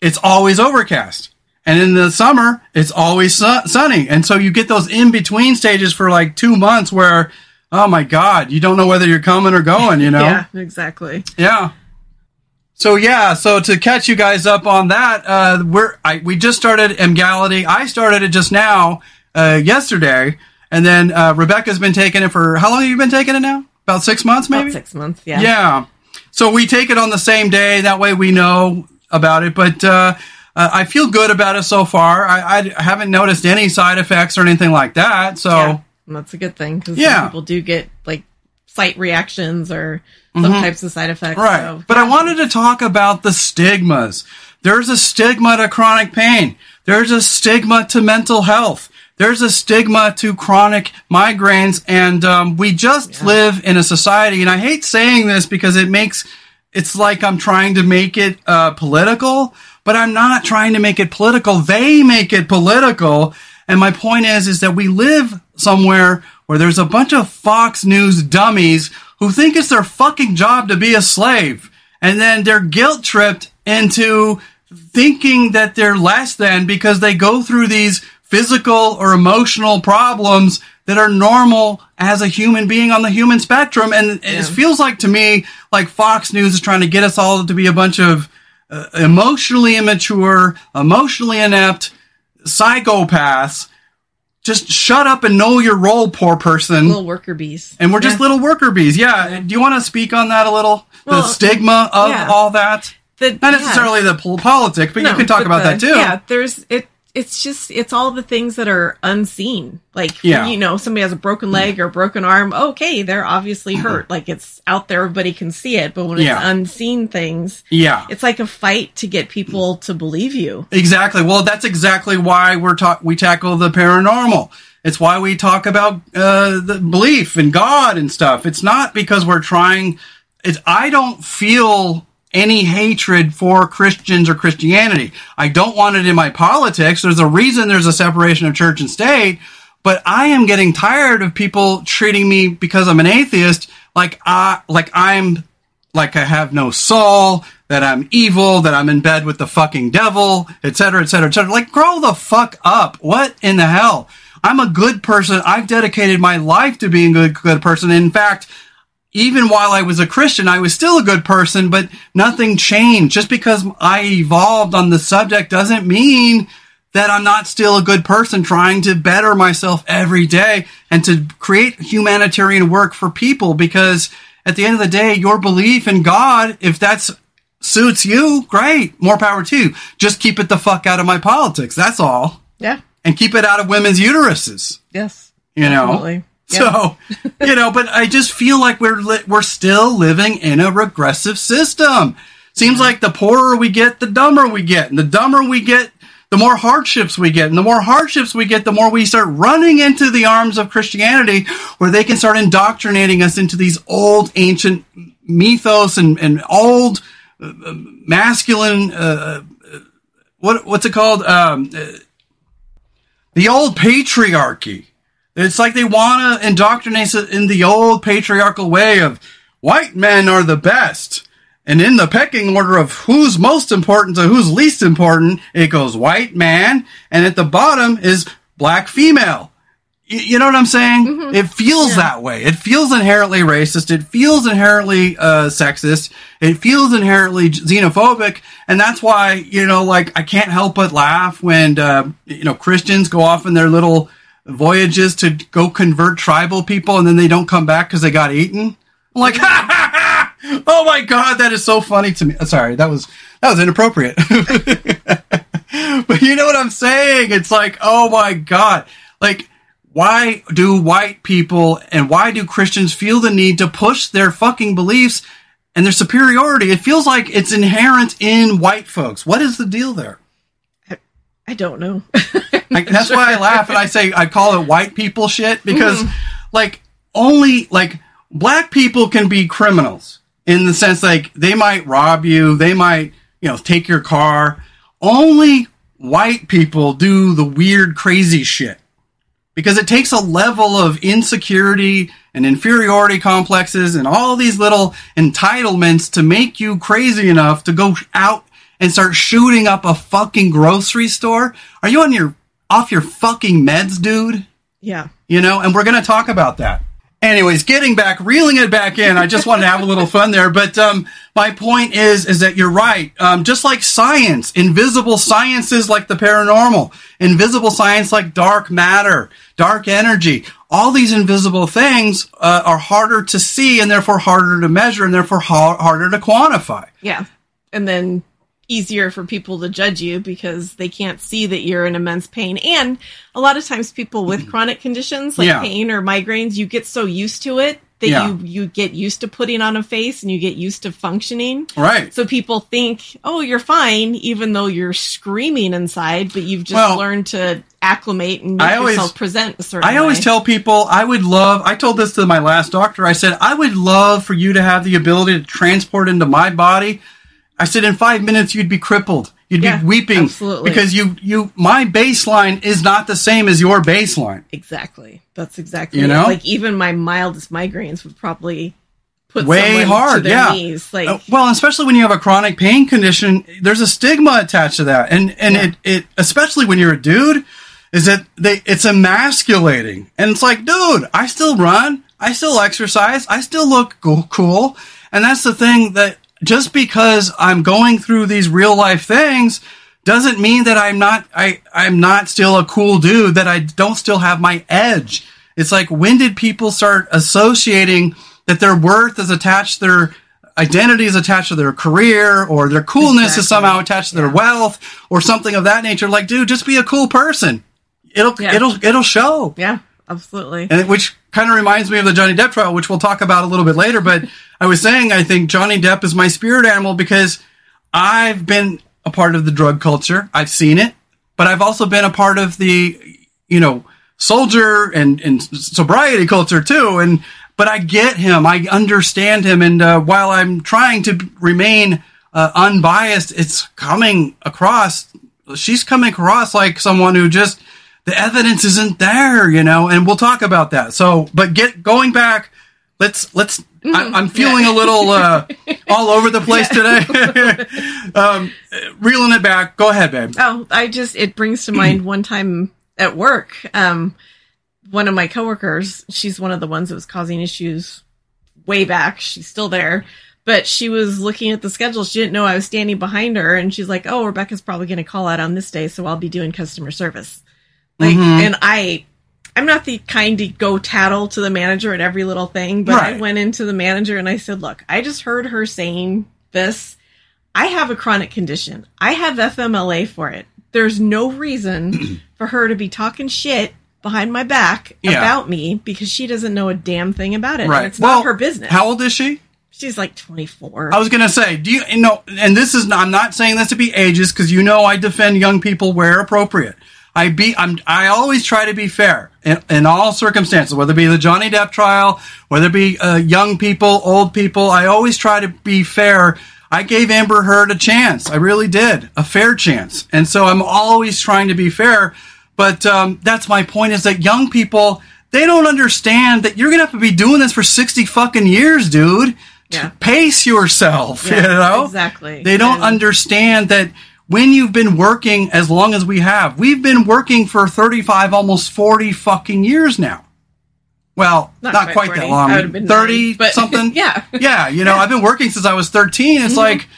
it's always overcast. And in the summer it's always su- sunny. And so you get those in between stages for like 2 months where oh my god you don't know whether you're coming or going you know?
Yeah exactly.
Yeah. So yeah, so to catch you guys up on that, uh, we're I, we just started Emgality. I started it just now, uh, yesterday, and then uh, Rebecca's been taking it for how long have you been taking it now? About six months, maybe.
About six months, yeah.
Yeah. So we take it on the same day. That way we know about it. But uh, uh, I feel good about it so far. I, I haven't noticed any side effects or anything like that. So
Yeah, that's a good thing because
Yeah.
people do get like sight reactions or some types of side effects.
Right.
So,
But I wanted to talk about the stigmas. There's a stigma to chronic pain. There's a stigma to mental health. There's a stigma to chronic migraines. And um, we just live in a society, and I hate saying this because it makes it's like I'm trying to make it uh, political, but I'm not trying to make it political. They make it political. And my point is, is that we live somewhere where there's a bunch of Fox News dummies who think it's their fucking job to be a slave. And then they're guilt tripped into thinking that they're less than because they go through these physical or emotional problems that are normal as a human being on the human spectrum. And it feels like to me, like Fox News is trying to get us all to be a bunch of uh, emotionally immature, emotionally inept psychopaths. Just shut up and know your role, poor person.
little worker bees.
and we're just
Yeah.
little worker bees. Yeah. Do you want to speak on that a little? the stigma of
yeah.
all that?
The-
Not
yeah.
necessarily the pol- politics, but you can talk about
the-
that too.
Yeah, there's it. It's just it's all the things that are unseen. Like
Yeah.
you know, somebody has a broken leg or a broken arm. Okay, they're obviously hurt. Like it's out there, everybody can see it. But when it's unseen things,
Yeah.
it's like a fight to get people to believe you.
Exactly. Well, that's exactly why we're ta- we tackle the paranormal. It's why we talk about uh, the belief in God and stuff. It's not because we're trying. It's I don't feel any hatred for Christians or Christianity. I don't want it in my politics. There's a reason there's a separation of church and state. But I am getting tired of people treating me because I'm an atheist like I like I'm like I have no soul, that I'm evil, that I'm in bed with the fucking devil, et cetera, et cetera, et cetera. Like, grow the fuck up. What in the hell? I'm a good person. I've dedicated my life to being a good, good person. In fact, even while I was a Christian, I was still a good person, but nothing changed. Just because I evolved on the subject doesn't mean that I'm not still a good person trying to better myself every day and to create humanitarian work for people because at the end of the day, your belief in God, if that's suits you, great. More power to you. Just keep it the fuck out of my politics. That's all.
Yeah.
And keep it out of women's uteruses.
Yes.
You know?
Definitely. Yeah.
So, you know, but I just feel like we're li- we're still living in a regressive system. Seems like the poorer we get, the dumber we get, and the dumber we get, the more hardships we get, and the more hardships we get, the more we start running into the arms of Christianity, where they can start indoctrinating us into these old ancient mythos and and old uh, uh, masculine. Uh, uh, what what's it called? Um, uh, the old patriarchy. It's like they want to indoctrinate us in the old patriarchal way of white men are the best. And in the pecking order of who's most important to who's least important, it goes white man, and at the bottom is black female. You know what I'm saying? It feels that way. It feels inherently racist. It feels inherently uh, sexist. It feels inherently xenophobic, and that's why you know, like I can't help but laugh when uh, you know Christians go off in their little voyages to go convert tribal people, and then they don't come back because they got eaten. I'm like, oh my god, that is so funny to me. Sorry, that was that was inappropriate. but you know what I'm saying? It's like, oh my god, like why do white people and why do Christians feel the need to push their fucking beliefs and their superiority? It feels like it's inherent in white folks. What is the deal there?
I don't know.
Like, that's why I laugh and I say I call it white people shit because, mm-hmm. like, only like black people can be criminals in the sense like they might rob you, they might you know take your car. Only white people do the weird, crazy shit because it takes a level of insecurity and inferiority complexes and all these little entitlements to make you crazy enough to go out and start shooting up a fucking grocery store. Are you on your off your fucking meds, dude?
yeah.
You know, and we're going to talk about that. anyways, getting back, reeling it back in. I just wanted to have a little fun there. But um, my point is, is that you're right. Um, just like science, invisible sciences like the paranormal, invisible science like dark matter, dark energy. All these invisible things uh, are harder to see and therefore harder to measure and therefore ha- harder to quantify.
Yeah. And then easier for people to judge you because they can't see that you're in immense pain. And a lot of times people with chronic conditions like
Yeah.
pain or migraines, you get so used to it that
Yeah.
you you get used to putting on a face and you get used to functioning.
Right.
So people think, "Oh, you're fine," even though you're screaming inside, but you've just
Well,
learned to acclimate and make
I always-
yourself present a certain
I always
way.
tell people I would love, I told this to my last doctor. I said, I would love for you to have the ability to transport into my body. I said, in five minutes, you'd be crippled. You'd
Yeah,
be weeping
absolutely.
because you, you, my baseline is not the same as your baseline.
Exactly. That's exactly
You
it.
know?
Like even my mildest migraines would probably put
Way hard, yeah.
knees. Like
Uh, well, especially when you have a chronic pain condition, there's a stigma attached to that, and and
Yeah.
it, it especially when you're a dude, is that they it's emasculating, and it's like, dude, I still run, I still exercise, I still look cool, and that's the thing that just because I'm going through these real life things doesn't mean that I'm not I I'm not still a cool dude that I don't still have my edge. It's like when did people start associating that their worth is attached their identity is attached to their career or their coolness is somehow attached to their wealth or something of that nature like dude just be a cool person. It'll
Yeah.
it'll it'll show.
yeah, absolutely.
And which kind of reminds me of the Johnny Depp trial, which we'll talk about a little bit later. But I was saying, I think Johnny Depp is my spirit animal because I've been a part of the drug culture. I've seen it, but I've also been a part of the, you know, soldier and, and sobriety culture too. And, but I get him. I understand him. And uh, while I'm trying to remain uh, unbiased, it's coming across. She's coming across like someone who just the evidence isn't there, you know. And we'll talk about that. So, but get going back. Let's let's. I, I'm feeling a little uh, all over the place today. um, reeling it back. Go ahead, babe.
Oh, I just it brings to mind one time at work. Um, one of my coworkers, she's one of the ones that was causing issues way back. She's still there, but she was looking at the schedule. She didn't know I was standing behind her, and she's like, "Oh, Rebecca's probably going to call out on this day, so I'll be doing customer service." Like, mm-hmm. and I. I'm not the kind to go tattle to the manager at every little thing, but I
Right.
went into the manager and I said, "Look, I just heard her saying this. I have a chronic condition. I have FMLA for it. There's no reason for her to be talking shit behind my back
Yeah.
about me because she doesn't know a damn thing about it. And
Right.
it's not her business.
How old is she?
She's like 24.
I was gonna say, do you, you know? And this is I'm not saying this to be ageist because you know I defend young people where appropriate. I be I'm I always try to be fair in, in all circumstances, whether it be the Johnny Depp trial, whether it be uh, young people, old people. I always try to be fair. I gave Amber Heard a chance. I really did, a fair chance, and so I'm always trying to be fair. But um, that's my point: is that young people they don't understand that you're gonna have to be doing this for sixty fucking years, dude.
Yeah.
Pace yourself,
Yeah,
you know.
exactly.
They don't
And-
understand that when you've been working as long as we have, we've been working for 35, almost 40 fucking years now. Well, not,
Not
quite,
quite
that long.
I would've been
30
nine, but-
something.
Yeah. Mm-hmm.
Yeah. You know, I've been working since I was 13. It's like,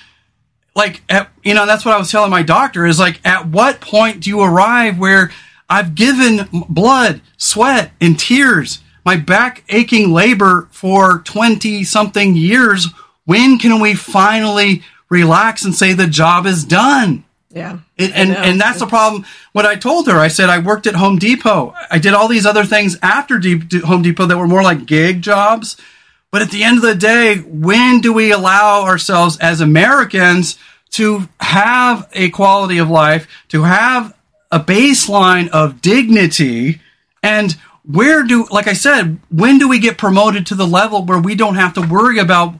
like, at, you know, that's what I was telling my doctor is like, at what point do you arrive where I've given blood, sweat, and tears, my back aching labor for 20 something years? When can we finally relax and say the job is done?
yeah.
It, and and that's the problem. What I told her, I said I worked at Home Depot. I did all these other things after De- Home Depot that were more like gig jobs. But at the end of the day, when do we allow ourselves as Americans to have a quality of life, to have a baseline of dignity, and where do, like I said, when do we get promoted to the level where we don't have to worry about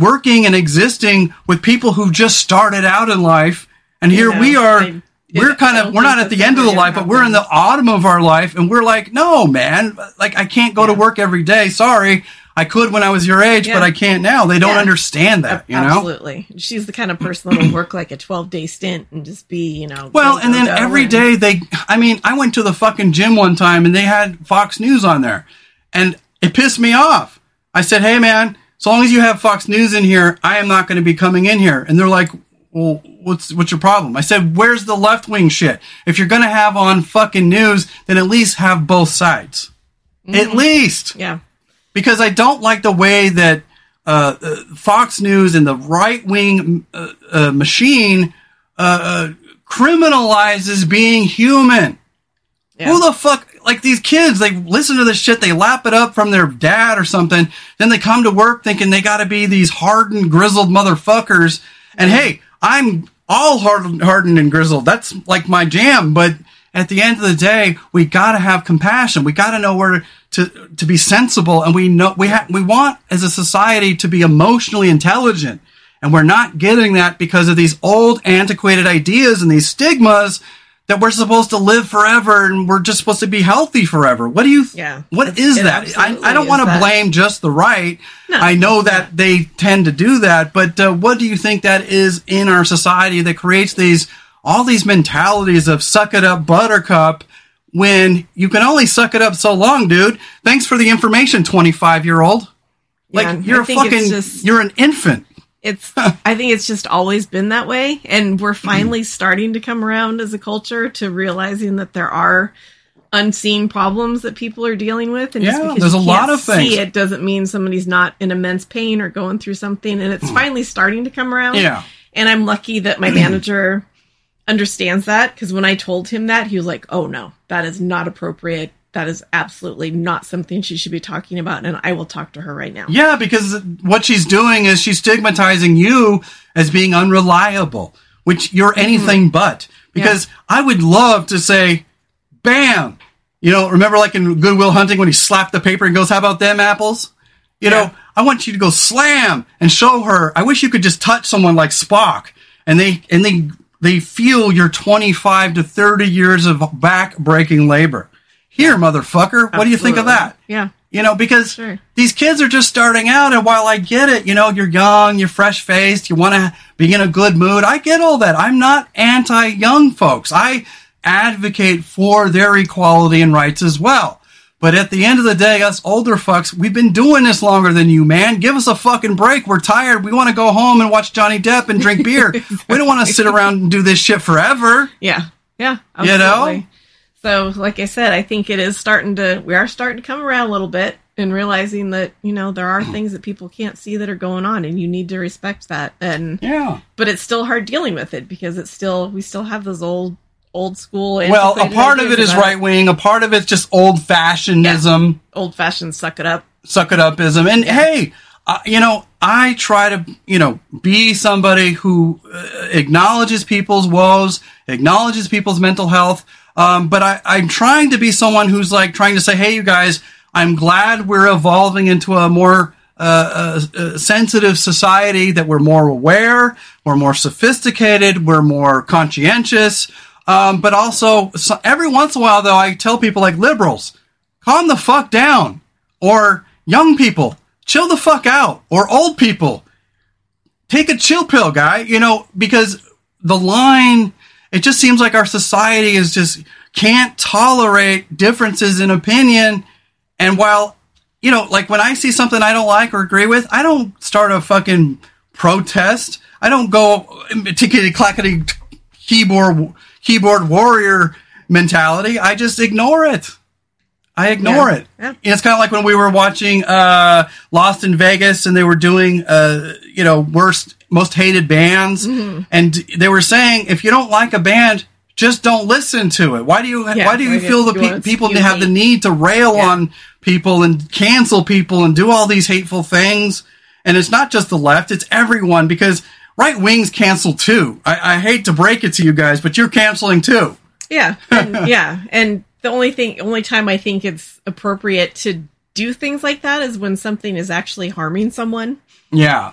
working and existing with people who just started out in life? And here
know,
we are.
I-
we're kind of we're not at the end of the life, but we're in the autumn of our life, and we're like, no, man, like I can't go to work every day. Sorry, I could when I was your age,
Yeah.
but I can't now. They don't
Yeah.
understand that, you know.
Absolutely. She's the kind of person that'll work like a 12 day stint and just be, you know.
Well, and then every
and-
day they, I mean, I went to the fucking gym one time and they had Fox News on there, and it pissed me off. I said, "Hey, man, so long as you have Fox News in here, I am not going to be coming in here." And they're like, "Well, what's what's your problem?" I said, "Where's the left wing shit? If you're going to have on fucking news, then at least have both sides, at least."
Yeah.
because I don't like the way that uh, uh, Fox News and the right wing uh, uh, machine uh, uh, criminalizes being human.
Yeah.
Who the fuck? Like these kids, they listen to this shit, they lap it up from their dad or something. Then they come to work thinking they got to be these hardened, grizzled motherfuckers. And hey, I'm all hardened, hardened and grizzled. That's like my jam. But at the end of the day, we got to have compassion. We got to know where to to be sensible, and we know we ha- we want as a society to be emotionally intelligent, and we're not getting that because of these old, antiquated ideas and these stigmas that we're supposed to live forever and we're just supposed to be healthy forever. What do you?
Yeah.
What is that? I, I don't want to blame just the right.
No,
I know that they tend to do that, but uh, what do you think that is in our society that creates these all these mentalities of suck it up, buttercup? When you can only suck it up so long, dude. Thanks for the information, twenty-five year old. Like
Yeah,
you're
I
a fucking,
just-
you're an infant.
It's I think it's just always been that way and we're
Mm-hmm.
finally starting to come around as a culture to realizing that there are unseen problems that people are dealing with and just
Yeah,
because
there's
you
a lot of things.
see it doesn't mean somebody's not in immense pain or going through something and it's finally starting to come around.
Yeah.
And I'm lucky that my manager understands that because when I told him that, he was like, "Oh no, that is not appropriate. That is absolutely not something she should be talking about." And I will talk to her right now.
Yeah, because what she's doing is she's stigmatizing you as being unreliable, which you're mm-hmm. anything but. Because I would love to say, bam, you know, remember like in Good Will Hunting when he slapped the paper and goes, how about them apples? You
Yeah.
know, I want you to go slam and show her. I wish you could just touch someone like Spock and they, and they, they feel your 25 to 30 years of back breaking labor. Here, motherfucker, what do you think of that?
Yeah.
You know, because
Sure.
these kids are just starting out, and while I get it, you know, you're young, you're fresh faced, you want to be in a good mood. I get all that. I'm not anti young folks. I advocate for their equality and rights as well. But at the end of the day, us older fucks, we've been doing this longer than you, man. Give us a fucking break. We're tired. We want to go home and watch Johnny Depp and drink beer. We don't want to sit around and do this shit forever.
Yeah. Yeah.
You know?
So, like I said, I think it is starting to, we are starting to come around a little bit and realizing that, you know, there are things that people can't see that are going on and you need to respect that. And,
Yeah.
but it's still hard dealing with it because it's still, we still have those old, old school.
Well, a part of it is right wing, a part of it's just old fashionism.
Old fashioned suck it up.
suck it upism. And hey, uh, you know, I try to, you know, be somebody who uh, acknowledges people's woes, acknowledges people's mental health. Um, but I, I'm trying to be someone who's like trying to say, hey, you guys, I'm glad we're evolving into a more uh, uh, uh, sensitive society, that we're more aware, we're more sophisticated, we're more conscientious. Um, but also, so every once in a while, though, I tell people like liberals, calm the fuck down. Or young people, chill the fuck out. Or old people, take a chill pill, guy. You know, because the line, it just seems like our society is just can't tolerate differences in opinion. And while, you know, like when I see something I don't like or agree with, I don't start a fucking protest. I don't go tickety clackety keyboard keyboard warrior mentality. I just ignore it. I ignore
Yeah.
it.
Yeah.
It's kind of like when we were watching uh, Lost in Vegas and they were doing, uh, you know, worst, most hated bands,
Mm-hmm.
and they were saying if you don't like a band, just don't listen to it. Why do you?
Yeah,
why do you feel the pe- people have the need to rail
Yeah.
on people and cancel people and do all these hateful things? And it's not just the left; it's everyone because right wings cancel too. I, I hate to break it to you guys, but you're canceling too.
Yeah, and, yeah, and the only thing, only time I think it's appropriate to do things like that is when something is actually harming someone.
Yeah.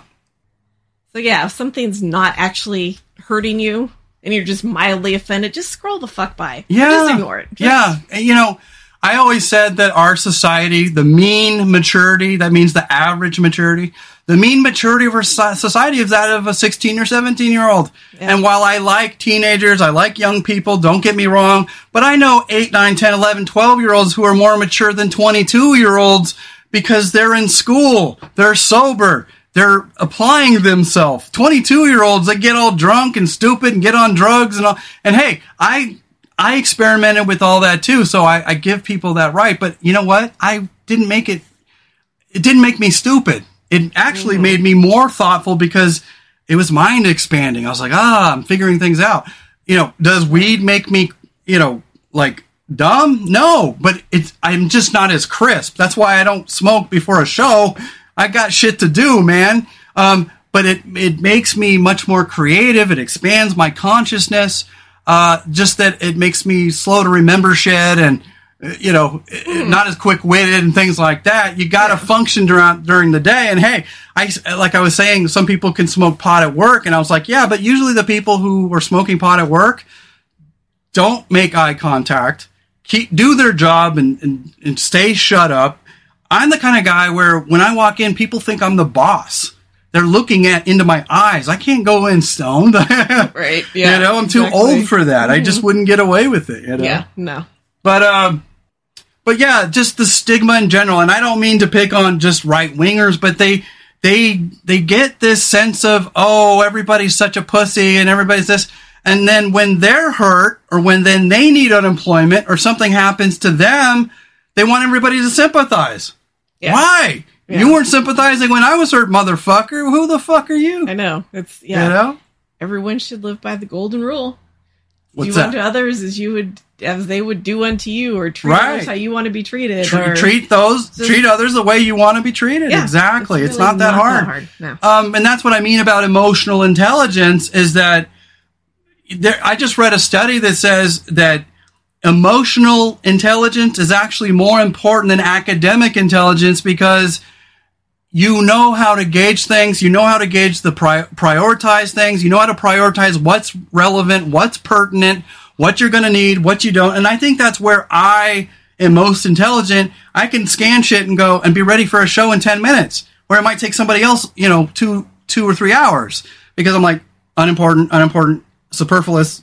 So yeah, if something's not actually hurting you and you're just mildly offended, just scroll the fuck by.
Yeah.
just ignore it. Just-
yeah. And, You know, I always said that our society, the mean maturity, that means the average maturity, the mean maturity of our society is that of a 16 or 17 year old.
Yeah.
And while I like teenagers, I like young people, don't get me wrong, but I know 8, 9, 10, 11, 12 year olds who are more mature than 22 year olds because they're in school, they're sober, they're applying themselves. 22 year olds that get all drunk and stupid and get on drugs and all. And hey, I, I experimented with all that too. So I, I give people that right. But you know what? I didn't make it, it didn't make me stupid. It actually
Mm-hmm.
made me more thoughtful because it was mind expanding. I was like, ah, I'm figuring things out. You know, does weed make me, you know, like dumb? No, but it's, I'm just not as crisp. That's why I don't smoke before a show. I got shit to do, man. Um, but it, it makes me much more creative. It expands my consciousness. Uh, just that it makes me slow to remember shit and, uh, you know, not as quick witted and things like that. You got to function during during the day. And hey, I like I was saying, some people can smoke pot at work, and I was like, yeah, but usually the people who were smoking pot at work don't make eye contact, keep do their job, and and, and stay shut up. I'm the kind of guy where when I walk in, people think I'm the boss. They're looking at into my eyes. I can't go in stoned.
Right. Yeah.
you know, I'm too
exactly.
old for that. I just wouldn't get away with it. You know?
Yeah. No.
But um, but yeah, just the stigma in general, and I don't mean to pick on just right wingers, but they they they get this sense of oh everybody's such a pussy and everybody's this, and then when they're hurt or when then they need unemployment or something happens to them, they want everybody to sympathize.
Yeah.
Why?
Yeah.
You weren't sympathizing when I was hurt, motherfucker. Who the fuck are you?
I know. It's yeah.
You know
Everyone should live by the golden rule.
what's
do
that?
unto others as you would as they would do unto you, or treat
Right.
others how you want to be treated.
Tre-
or,
treat those,
Just-
treat others the way you want to be treated.
Yeah,
exactly. It's,
really
not that hard.
No.
Um, and that's what I mean about emotional intelligence is that there, I just read a study that says that emotional intelligence is actually more important than academic intelligence because you know how to gauge things, you know how to gauge the pri- prioritize things, you know how to prioritize what's relevant, what's pertinent, what you're going to need, what you don't. And I think that's where I am most intelligent. I can scan shit and go and be ready for a show in 10 minutes where it might take somebody else, you know, two, two or three hours because I'm like unimportant, unimportant, superfluous.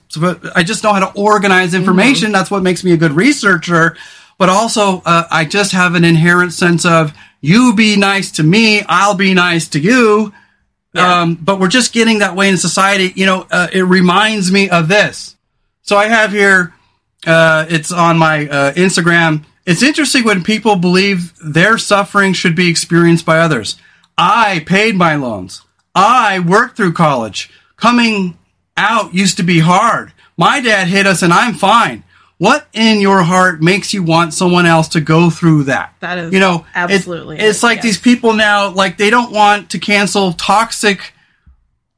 I just know how to organize information. That's what makes me a good researcher. But also, uh, I just have an inherent sense of you be nice to me, I'll be nice to you.
Yeah.
Um, but we're just getting that way in society. You know, uh, it reminds me of this. So I have here, uh, it's on my uh, Instagram. It's interesting when people believe their suffering should be experienced by others. I paid my loans. I worked through college. Coming out used to be hard. My dad hit us and I'm fine. What in your heart makes you want someone else to go through that?
That is
you know, it-
absolutely
it's
it,
like
yes.
these people now, like they don't want to cancel toxic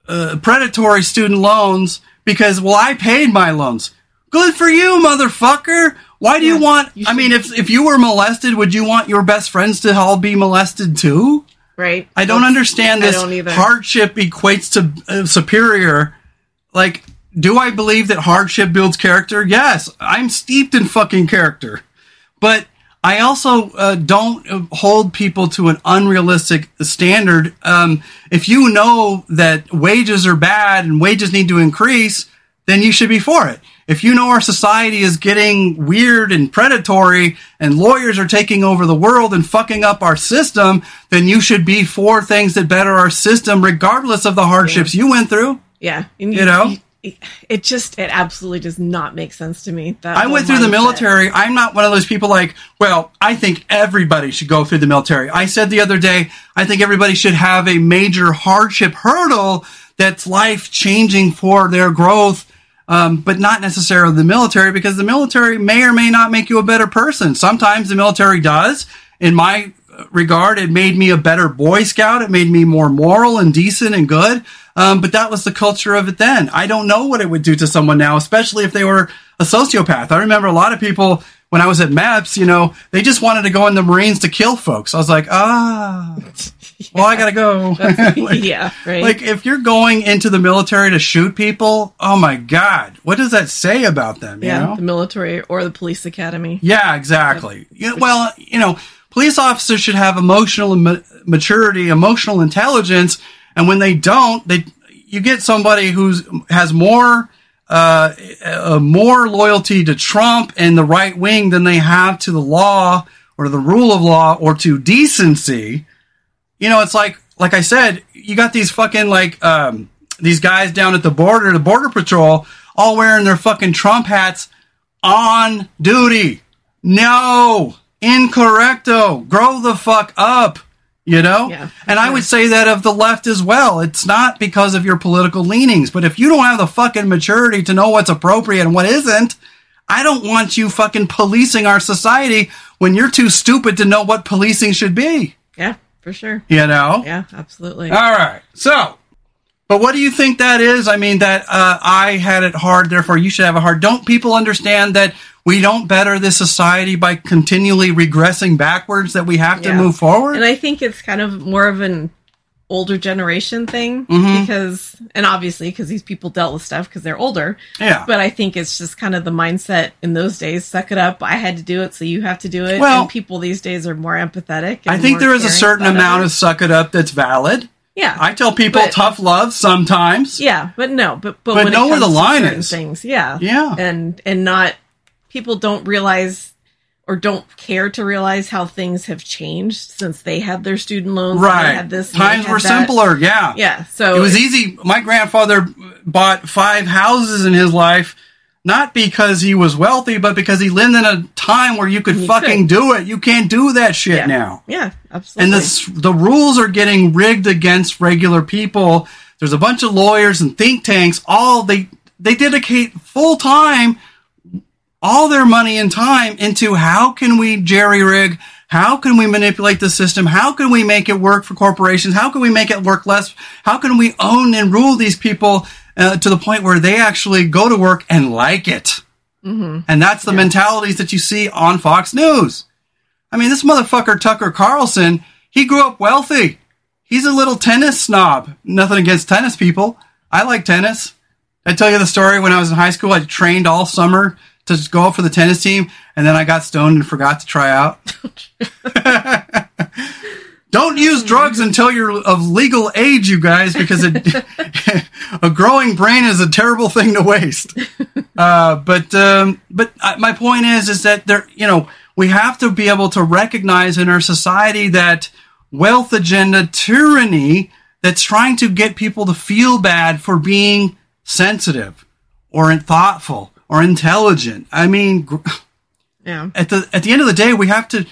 uh, predatory student loans because well I paid my loans. Good for you, motherfucker. Why do you want
you
I mean if if you were molested, would you want your best friends to all be molested too?
right.
I don't understand
I
this
don't
hardship equates to uh, superior. Like do I believe that hardship builds character? Yes, I'm steeped in fucking character. But I also uh, don't hold people to an unrealistic standard. Um, if you know that wages are bad and wages need to increase, then you should be for it. If you know our society is getting weird and predatory and lawyers are taking over the world and fucking up our system, then you should be for things that better our system regardless of the hardships you went through.
Yeah. And
You know?
it just it absolutely does not make sense to me. That
I went through the military. I'm not one of those people like, well, I think everybody should go through the military. I said the other day, I think everybody should have a major hardship hurdle that's life changing for their growth. Um, but not necessarily the military because the military may or may not make you a better person. Sometimes the military does. In my regard, it made me a better Boy Scout. It made me more moral and decent and good. Um, but that was the culture of it then. I don't know what it would do to someone now, especially if they were a sociopath. I remember a lot of people when I was at MEPS, you know, they just wanted to go in the Marines to kill folks. I was like, ah, well, I gotta go. like,
yeah, right.
like if you're going into the military to shoot people, oh my god, what does that say about them? You
yeah,
know?
the military or the police academy.
Yeah, exactly. Yeah, well, you know, police officers should have emotional ma- maturity, emotional intelligence, and when they don't, they you get somebody who's has more uh, uh, more loyalty to Trump and the right wing than they have to the law or the rule of law or to decency, you know, it's like, like I said, you got these fucking like, um, these guys down at the border, the border patrol, all wearing their fucking Trump hats on duty. No, incorrecto. Grow the fuck up. You know?
Yeah,
and I would say that of the left as well. It's not because of your political leanings, but if you don't have the fucking maturity to know what's appropriate and what isn't, I don't want you fucking policing our society when you're too stupid to know what policing should be.
Yeah, for sure.
You know?
Yeah, absolutely.
All right. So, but what do you think that is? I mean, that uh, I had it hard, therefore you should have a hard. Don't people understand that we don't better this society by continually regressing backwards, that we have to
Yeah.
move forward?
And I think it's kind of more of an older generation thing
Mhm.
because, and obviously because these people dealt with stuff because they're older.
yeah.
But I think it's just kind of the mindset in those days. Suck it up. I had to do it, so you have to do it.
Well-
and people these days are more empathetic.
I think there is a certain amount of suck it up that's valid.
Yeah.
I tell people
But-
tough love sometimes.
yeah, but no, but but,
But
when
know
it
where the line is.
Things, yeah,
Yeah.
and and not people don't realize or don't care to realize how things have changed since they had their student loans.
Right.
had this.
Times
had
were
that.
simpler. Yeah.
Yeah, so
It was easy. My grandfather bought five houses in his life, not because he was wealthy, but because he lived in a time where you could
You
fucking
could.
do it. You can't do that shit
Yeah.
now.
Yeah, absolutely.
And the the rules are getting rigged against regular people. There's a bunch of lawyers and think tanks. All they they dedicate full time, all their money and time into how can we jerry rig, how can we manipulate the system, how can we make it work for corporations, how can we make it work less, how can we own and rule these people uh, to the point where they actually go to work and like it.
Mhm.
And that's the mentalities that you see on Fox News. I mean, this motherfucker Tucker Carlson, he grew up wealthy. He's a little tennis snob. Nothing against tennis people. I like tennis. I tell you the story when I was in high school. I trained all summer to go out for the tennis team, and then I got stoned and forgot to try out. Don't use drugs until you're of legal age, you guys, because it, a growing brain is a terrible thing to waste. Uh, but um, but my point is is that there, you know, we have to be able to recognize in our society that wealth agenda tyranny that's trying to get people to feel bad for being sensitive or thoughtful or intelligent. I mean,
yeah,
at the at the end of the day, we have to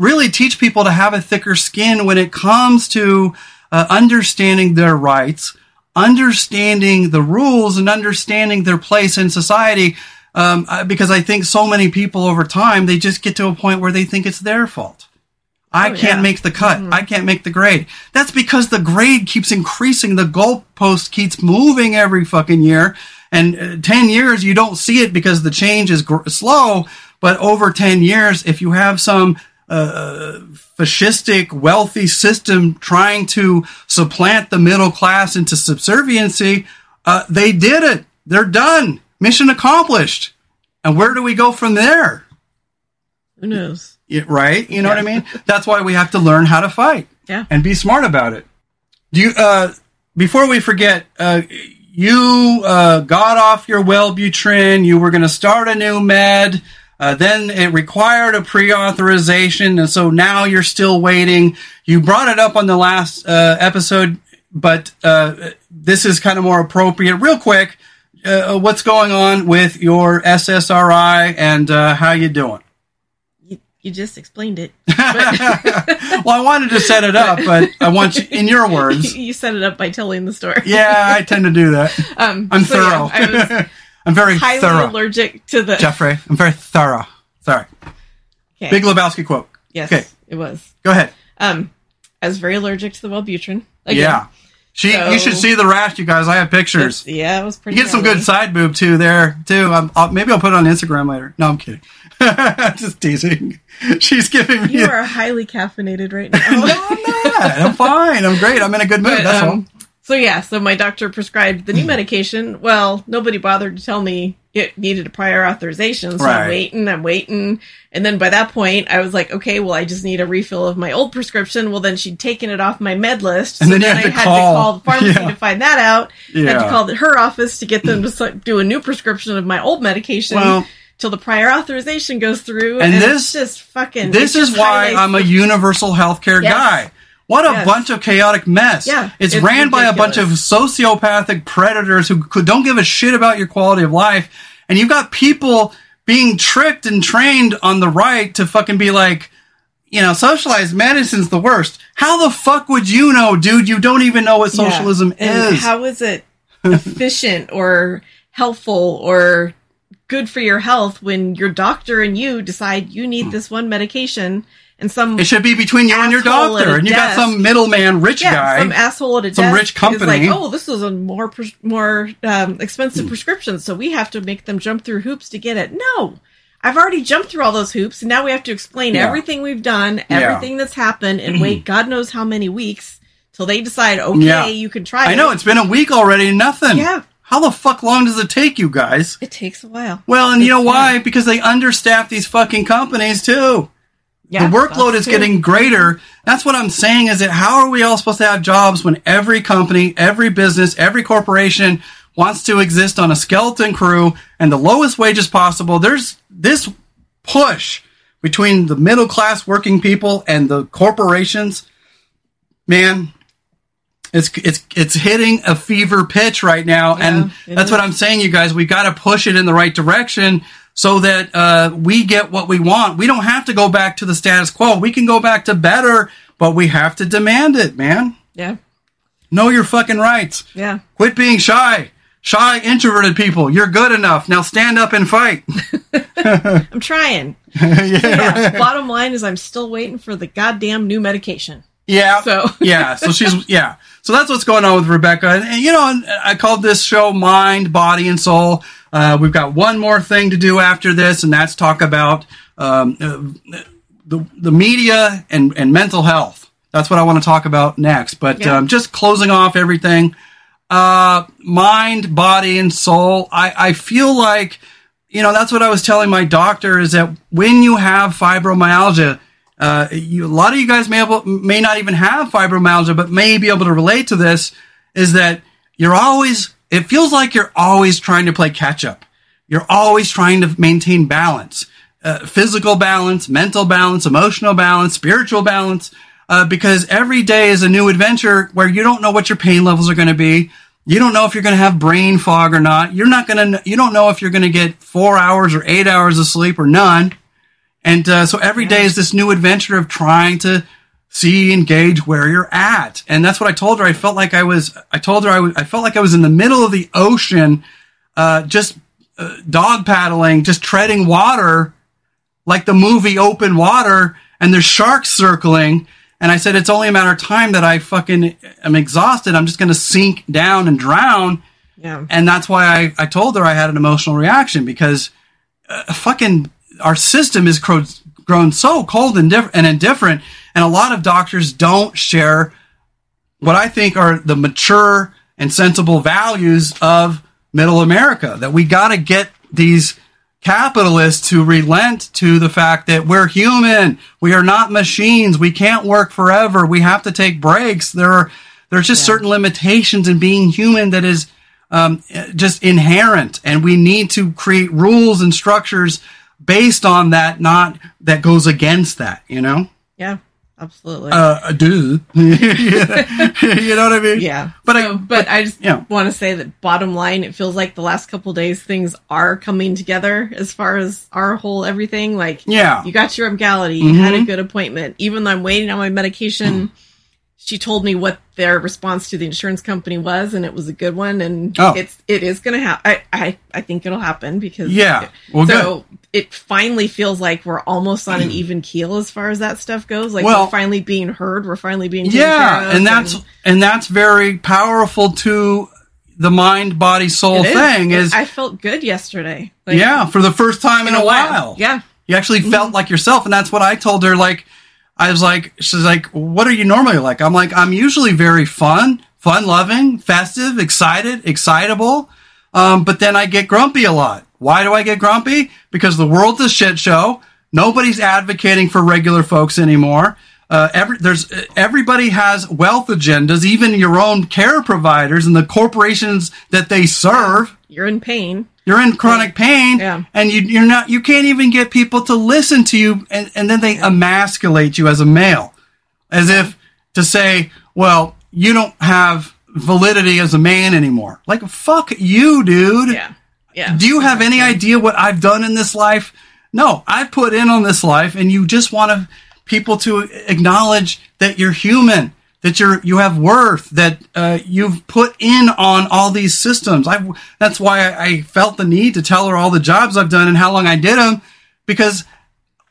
really teach people to have a thicker skin when it comes to uh, understanding their rights, understanding the rules, and understanding their place in society. Um, uh, because I think so many people over time they just get to a point where they think it's their fault. I
Oh,
can't
yeah.
make the cut. I can't make the grade. That's because the grade keeps increasing. The goalpost keeps moving every fucking year. And uh, 10 years, you don't see it because the change is gr- slow. But over 10 years, if you have some uh, fascistic, wealthy system trying to supplant the middle class into subserviency, uh, they did it. They're done. Mission accomplished. And where do we go from there?
who knows?
Yeah, right? You know what I mean? That's why we have to learn how to fight
Yeah,
and be smart about it. Do you? Uh, before we forget, uh, you uh, got off your Wellbutrin. You were going to start a new med. Uh, then it required a pre-authorization, and so now you're still waiting. You brought it up on the last uh, episode, but uh, this is kind of more appropriate. Real quick, uh, what's going on with your SSRI and uh, how you doing?
you, you just explained it.
well, I wanted to set it up, but I want you, in your words.
you set it up by telling the story.
Yeah, I tend to do that.
Um,
I'm
so, yeah,
thorough.
I was
I'm very
highly
thorough,
allergic to the.
Jeffrey. I'm very thorough. Sorry.
Okay.
Big Lebowski quote.
Yes,
Okay.
it was.
Go ahead.
Um, I was very allergic to the Wellbutrin. Again.
Yeah. She,
So-
you should see the rash, you guys. I have pictures.
Yeah, it was pretty.
You get some good side boob too there too. I'm, I'll, maybe I'll put it on Instagram later. No, I'm kidding. Just teasing. She's giving me.
You are highly caffeinated right
no,
now.
I'm not. I'm fine. I'm great. I'm in a good mood.
But,
That's
um, So yeah, so my doctor prescribed the new hmm. medication. Well, nobody bothered to tell me it needed a prior authorization, so
Right.
I'm waiting, I'm waiting, and then by that point, I was like, okay, well, I just need a refill of my old prescription. Well, then she'd taken it off my med list,
And
so
then you
then I
to
had
call.
to call the pharmacy
Yeah.
to find that out.
all.
Had to call her office to get them to do a new prescription of my old medication.
Well-
till the prior authorization goes through,
And
and,
this-
it's just fucking.
This is why I'm a universal healthcare
Yes.
guy. What a
Yes.
bunch of chaotic mess.
Yeah,
it's,
it's
ran by a bunch of sociopathic predators who could, don't give a shit about your quality of life. And you've got people being tricked and trained on the right to fucking be like, you know, socialized medicine's the worst. How the fuck would you know, dude? You don't even know what socialism
And
is.
How is it efficient or helpful or good for your health when your doctor and you decide you need hmm. this one medication and some
it should be between you and your doctor. And you got some middleman rich
yeah,
guy.
some asshole at a
some rich company.
like, oh, this is a more pres- more um, expensive prescription, so we have to make them jump through hoops to get it. No, I've already jumped through all those hoops, and now we have to explain
Yeah.
everything we've done,
Yeah.
everything that's happened, and wait, God knows how many weeks till they decide, okay,
Yeah.
you can try.
I
it.
know, it's been a week already, nothing.
Yeah.
How the fuck long does it take you guys?
It takes a while.
Well, and you know
It's-
why? Because they understaff these fucking companies too.
Yeah,
the workload is
true.
getting greater. That's what I'm saying is that how are we all supposed to have jobs when every company, every business, every corporation wants to exist on a skeleton crew and the lowest wages possible? There's this push between the middle class working people and the corporations. Man, it's it's it's hitting a fever pitch right now, and that's
is.
what I'm saying, you guys. We got to push it in the right direction so that uh, we get what we want. We don't have to go back to the status quo. We can go back to better, but we have to demand it, man.
Yeah,
Know your fucking rights.
yeah.
Quit being shy. Shy, introverted people. You're good enough. Now stand up and fight.
I'm trying. yeah. Bottom line is, I'm still waiting for the goddamn new medication.
Yeah.
So-
yeah. So she's yeah. So that's what's going on with Rebecca. And, and, you know, I called this show Mind, Body, and Soul. Uh, we've got one more thing to do after this, and that's talk about um, uh, the the media and and mental health. That's what I want to talk about next. But
Yeah.
um, just closing off everything. Uh, mind, body, and soul. I, I feel like, you know, that's what I was telling my doctor is that when you have fibromyalgia, uh, you, a lot of you guys may may not even have fibromyalgia, but may be able to relate to this. Is that you're always? It feels like you're always trying to play catch up. You're always trying to maintain balance, uh, physical balance, mental balance, emotional balance, spiritual balance. Uh, because every day is a new adventure where you don't know what your pain levels are going to be. You don't know if you're going to have brain fog or not. You're not going to. You don't know if you're going to get four hours or eight hours of sleep or none. And uh, so every day is this new adventure of trying to see, engage where you're at. And that's what I told her. I felt like I was, I told her I was, I felt like I was in the middle of the ocean, uh, just uh, dog paddling, just treading water, like the movie Open Water, and there's sharks circling. And I said, it's only a matter of time that I fucking am exhausted. I'm just going to sink down and drown.
Yeah.
And that's why I, I told her I had an emotional reaction because uh, fucking our system is grown, grown so cold and, diff- and indifferent. And a lot of doctors don't share what I think are the mature and sensible values of middle America. That we got to get these capitalists to relent to the fact that we're human. We are not machines. We can't work forever. We have to take breaks. There are there's just certain limitations in being human that is um, just inherent, and we need to create rules and structures based on that, not that goes against that. You know,
Yeah. Absolutely.
uh, do you know what I mean?
yeah.
but
So-
I,
but I just
yeah.
want to say that bottom line, it feels like the last couple days things are coming together as far as our whole everything. Like,
Yeah.
you got your Emgality, you had
Mm-hmm.
a good appointment. Even though I'm waiting on my medication, she told me what their response to the insurance company was, and it was a good one. And
Oh.
it's it is going to happen. I, I I think it'll happen because
Yeah. Well,
so it finally feels like we're almost on an even keel as far as that stuff goes. Like
Well-
we're finally being heard. We're finally being
yeah, and that's and that's very powerful to the mind, body, soul
It is.
thing. Is
I felt good yesterday. Like,
yeah, for the first time in, a while.
Yeah.
You actually
Mm-hmm.
felt like yourself, and that's what I told her. Like, I was like, she's like, "What are you normally like?" I'm like, "I'm usually very fun, fun loving, festive, excited, excitable, um, but then I get grumpy a lot. Why do I get grumpy? Because the world's a shit show. Nobody's advocating for regular folks anymore. Uh, every, there's everybody has wealth agendas, even your own care providers and the corporations that they serve.
You're in pain.
You're in chronic pain,
Yeah.
and you, you're not. You can't even get people to listen to you, and, and then they emasculate you as a male, as if to say, "Well, you don't have validity as a man anymore." Like, fuck you, dude.
Yeah. Yeah.
Do you have any idea what I've done in this life? No, I put in on this life, and you just want to, people to acknowledge that you're human, that you're you have worth, that uh, you've put in on all these systems. I that's why I, I felt the need to tell her all the jobs I've done and how long I did them, because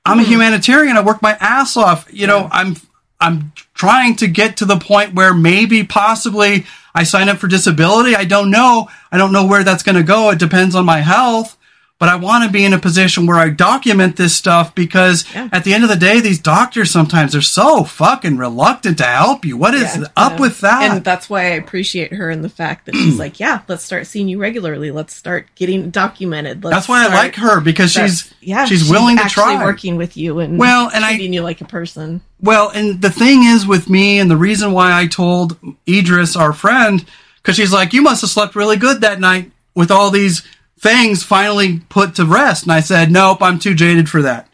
I'm a humanitarian. I work my ass off. You know, I'm I'm trying to get to the point where maybe possibly I sign up for disability. I don't know. I don't know where that's going to go. It depends on my health. But I want to be in a position where I document this stuff because
Yeah.
at the end of the day, these doctors sometimes are so fucking reluctant to help you. What is
Yeah,
up
yeah.
with that?
And that's why I appreciate her and the fact that she's like, yeah, let's start seeing you regularly. Let's start getting documented. Let's
that's why I like her because she's
yeah,
she's, willing to try.
working with you and
Well, and I-
treating you like a person.
Well, and the thing is with me, and the reason why I told Idris, our friend, because she's like, you must have slept really good that night with all these things finally put to rest. And I said, nope, I'm too jaded for that.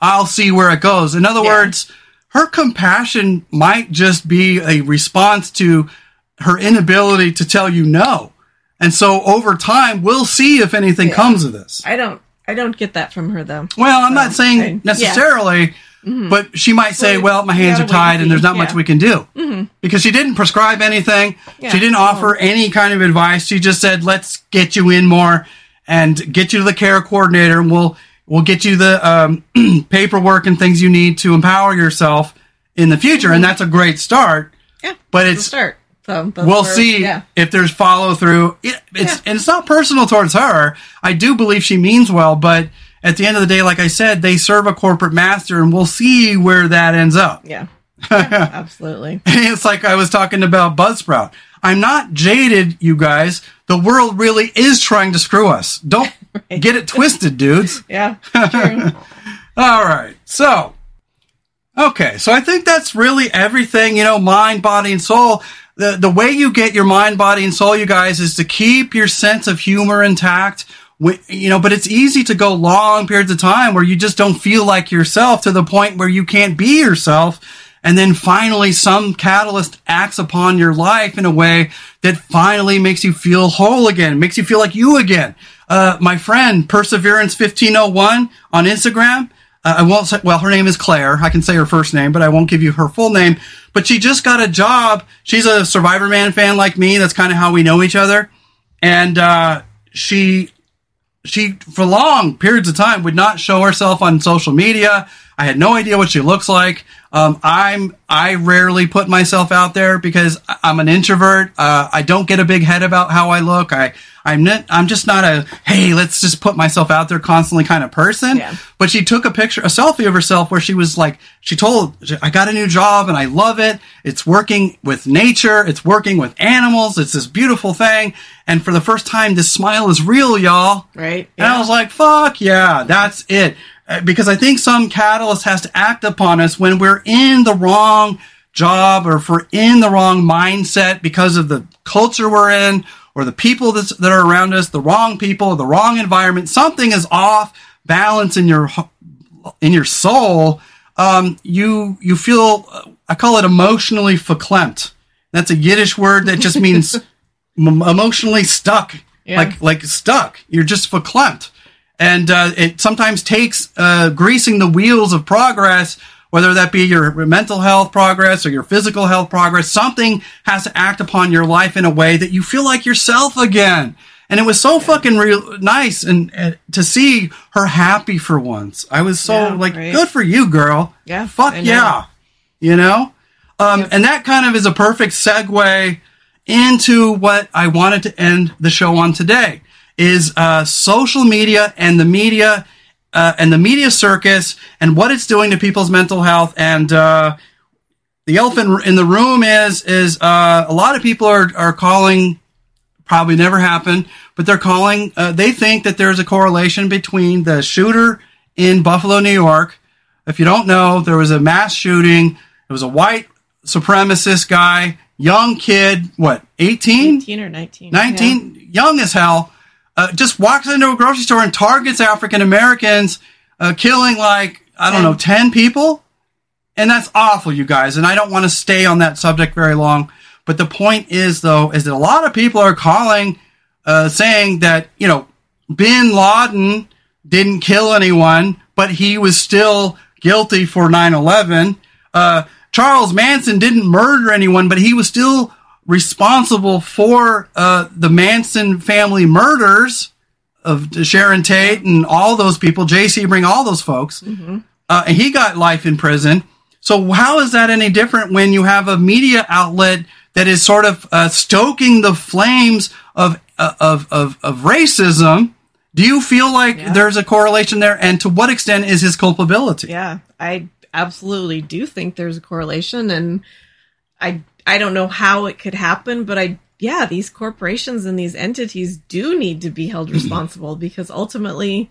I'll see where it goes. In other
Yeah.
words, her compassion might just be a response to her inability to tell you no. And so over time, we'll see if anything comes of this.
I don't I don't get that from her though.
Well, I'm not saying
okay.
necessarily, mm-hmm. but she might say,
Well,
"Well, my hands are
and
tied, and there's not much we can do," mm-hmm. because she didn't prescribe anything.
Yeah.
She didn't offer mm-hmm. any kind of advice. She just said, "Let's get you in more and get you to the care coordinator, and we'll we'll get you the um, paperwork and things you need to empower yourself in the future." And that's a great start.
Yeah.
But
it's start. So
we'll see
Yeah.
if there's follow through. It, it's
Yeah.
and it's not personal towards her. I do believe she means well, but at the end of the day, like I said, they serve a corporate master, and we'll see where that ends up.
Yeah. Yeah, absolutely.
it's like I was talking about Buzzsprout. I'm not jaded, you guys. The world really is trying to screw us. Don't get it twisted, dudes.
Yeah.
All right. So, okay. So I think that's really everything, you know, mind, body, and soul. The, the way you get your mind, body, and soul, you guys, is to keep your sense of humor intact. Wi- You know, but it's easy to go long periods of time where you just don't feel like yourself to the point where you can't be yourself. And then finally some catalyst acts upon your life in a way that finally makes you feel whole again, makes you feel like you again. Uh, my friend, Perseverance 1501 on Instagram, uh, I won't say, well, her name is Claire. I can say her first name, but I won't give you her full name. But she just got a job. She's a Survivorman fan like me. That's kind of how we know each other. And, uh, she, she, for long periods of time, would not show herself on social media. I had no idea what she looks like. Um, I'm, I rarely put myself out there because I'm an introvert. Uh, I don't get a big head about how I look. I, I'm not, I'm just not a, hey, let's just put myself out there constantly kind of person.
Yeah.
But she took a picture, a selfie of herself where she was like, she told, I got a new job and I love it. It's working with nature. It's working with animals. It's this beautiful thing. And for the first time, this smile is real, y'all.
Right.
And I was like, fuck yeah, that's it. Uh, Because I think some catalyst has to act upon us when we're in the wrong job or if we're in the wrong mindset because of the culture we're in or the people that's, that are around us, the wrong people, the wrong environment. Something is off balance in your in your soul. Um, you you feel uh, I call it emotionally verklempt. That's a Yiddish word that just means m- emotionally stuck,
Yeah.
like like stuck. You're just verklempt, and uh, it sometimes takes uh, greasing the wheels of progress, whether that be your mental health progress or your physical health progress. Something has to act upon your life in a way that you feel like yourself again. And it was so fucking real nice and, and to see her happy for once. I was so
Yeah,
like,
right.
good for you, girl.
Yeah,
fuck yeah. You know, um, and that kind of is a perfect segue into what I wanted to end the show on today is uh, social media and the media uh, and the media circus and what it's doing to people's mental health and uh, the elephant in the room is is uh, a lot of people are are calling probably never happened but they're calling uh, they think that there's a correlation between the shooter in Buffalo New York if you don't know there was a mass shooting It was a white supremacist guy, young kid, what, 18?
18 or 19.
19, yeah. young as hell, uh, just walks into a grocery store and targets African Americans, uh, killing like, I don't know, 10 people. And that's awful, you guys. And I don't want to stay on that subject very long. But the point is, though, is that a lot of people are calling, uh, saying that, you know, bin Laden didn't kill anyone, but he was still guilty for 9 11. Uh, Charles Manson didn't murder anyone, but he was still responsible for uh, the Manson family murders of Sharon Tate and all those people, Jay Sebring, all those folks. Mm-hmm. Uh, and he got life in prison. So how is that any different when you have a media outlet that is sort of uh, stoking the flames of, uh, of, of, of racism? Do you feel like yeah. there's a correlation there? And to what extent is his culpability?
Yeah, I absolutely do think there's a correlation. And I I don't know how it could happen, but I yeah, these corporations and these entities do need to be held responsible because ultimately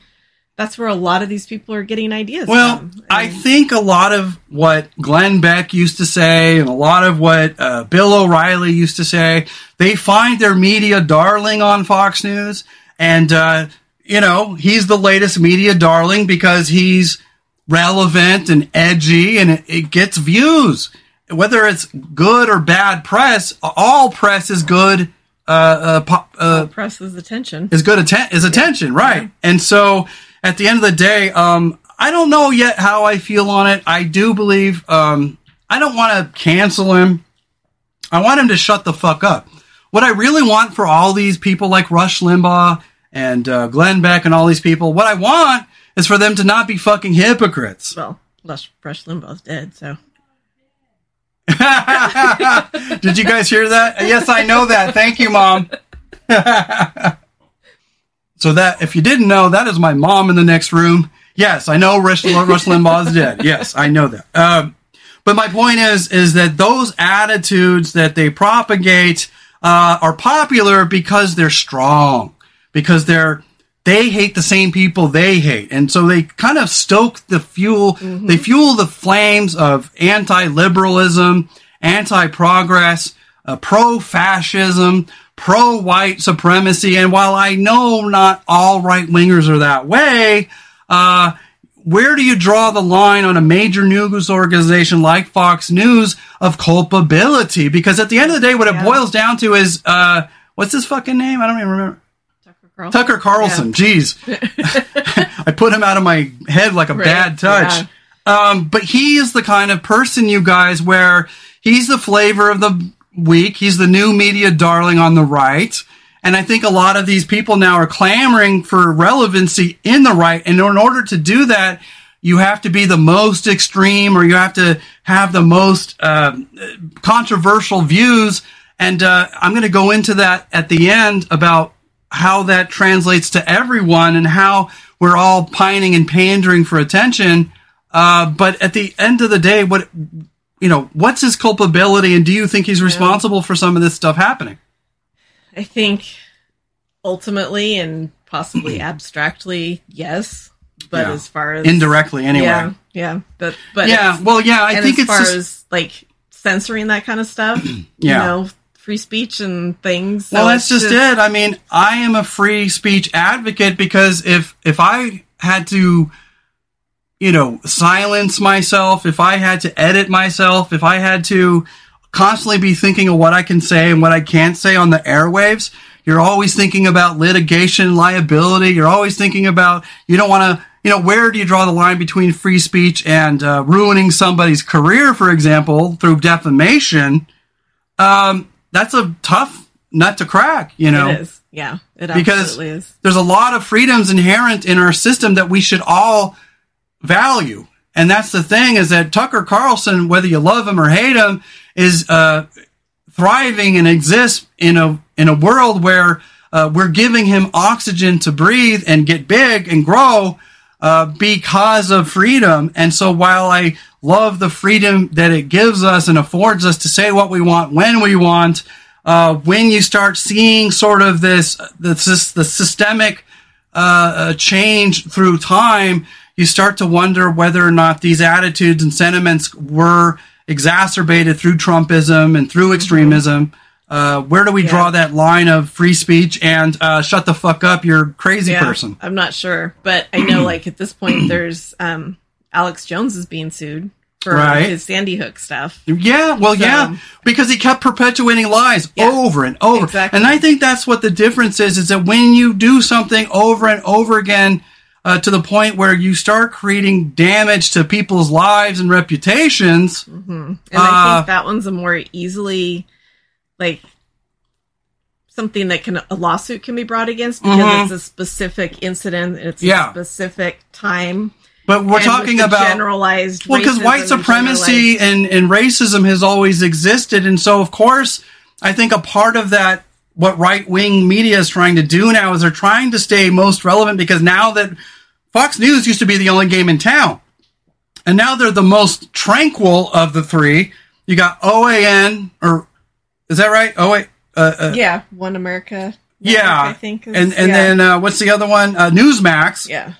that's where a lot of these people are getting ideas
well, from. I think a lot of what Glenn Beck used to say and a lot of what uh, Bill O'Reilly used to say, they find their media darling on Fox News. And, uh, you know, he's the latest media darling because he's relevant and edgy and it, it gets views whether it's good or bad press, all press is good. Uh, uh, uh
press is attention.
Is good atten- is attention, yeah. right? Yeah. And so at the end of the day, um, I don't know yet how I feel on it. I do believe um, I don't want to cancel him. I want him to shut the fuck up. What I really want for all these people like Rush Limbaugh and uh, Glenn Beck and all these people, what I want is for them to not be fucking hypocrites.
Well, Rush, Rush Limbaugh's dead, so.
Did you guys hear that? Yes, I know that. Thank you, mom. so that if you didn't know, that is my mom in the next room. Yes, I know Rush, Rush Limbaugh is dead. Yes, I know that. Um, but my point is, is that those attitudes that they propagate uh, are popular because they're strong, because they're they hate the same people they hate. And so they kind of stoke the fuel, mm-hmm. they fuel the flames of anti-liberalism, anti-progress, uh, pro-fascism, pro-white supremacy. And while I know not all right-wingers are that way, uh, where do you draw the line on a major news organization like Fox News of culpability? Because at the end of the day, what yeah. it boils down to is, uh, what's his fucking name? I don't even remember. Carlson? Tucker Carlson. Yeah. Jeez. I put him out of my head like a right. bad touch. Yeah. Um, but he is the kind of person, you guys, where he's the flavor of the week. He's the new media darling on the right. And I think a lot of these people now are clamoring for relevancy in the right. And in order to do that, you have to be the most extreme or you have to have the most uh, controversial views. And uh, I'm going to go into that at the end about how that translates to everyone and how we're all pining and pandering for attention. Uh, but at the end of the day, what you know, what's his culpability, and do you think he's responsible for some of this stuff happening?
I think ultimately and possibly abstractly, yes. But yeah. as far as
indirectly, anyway,
yeah, yeah, but but
yeah, well, yeah, I think
as
it's
far just, as like censoring that kind of stuff, yeah. you know, free speech and things.
So well, that's just, just it. I mean, I am a free speech advocate because if if I had to you know, silence myself, if I had to edit myself, if I had to constantly be thinking of what I can say and what I can't say on the airwaves, you're always thinking about litigation liability. You're always thinking about, you don't want to, you know, where do you draw the line between free speech and uh, ruining somebody's career, for example, through defamation? Um, that's a tough nut to crack, you know.
It is. Yeah, it
because
is.
There's a lot of freedoms inherent in our system that we should all value. And that's the thing is that Tucker Carlson, whether you love him or hate him, is uh, thriving and exists in a in a world where uh, we're giving him oxygen to breathe and get big and grow uh, because of freedom. And so while I love the freedom that it gives us and affords us to say what we want when we want. Uh, when you start seeing sort of this, this the systemic uh, uh, change through time, you start to wonder whether or not these attitudes and sentiments were exacerbated through Trumpism and through extremism. Uh, where do we
Yeah.
draw that line of free speech and uh, shut the fuck up, you're crazy
Yeah,
person?
I'm not sure, but I know like at this point there's um Alex Jones is being sued for
Right.
his Sandy Hook stuff.
Yeah, well, yeah, because he kept perpetuating lies
Yeah.
over and over.
Exactly.
And I think that's what the difference is: is that when you do something over and over again uh, to the point where you start creating damage to people's lives and reputations,
And I
Uh,
think that one's a more easily like something that can a lawsuit can be brought against because
Mhm.
it's a specific incident, it's
Yeah.
a specific time.
But we're talking about
generalized
Well, because white supremacy and, and racism has always existed. And so, of course, I think a part of that, what right wing media is trying to do now is they're trying to stay most relevant because now that Fox News used to be the only game in town. And now they're the most tranquil of the three. You got OAN, or is that right? Oh, wait. Uh, uh,
yeah, One America.
yeah.
Network, I think. is-
and and
yeah.
then uh, what's the other one? Uh, Newsmax.
yeah,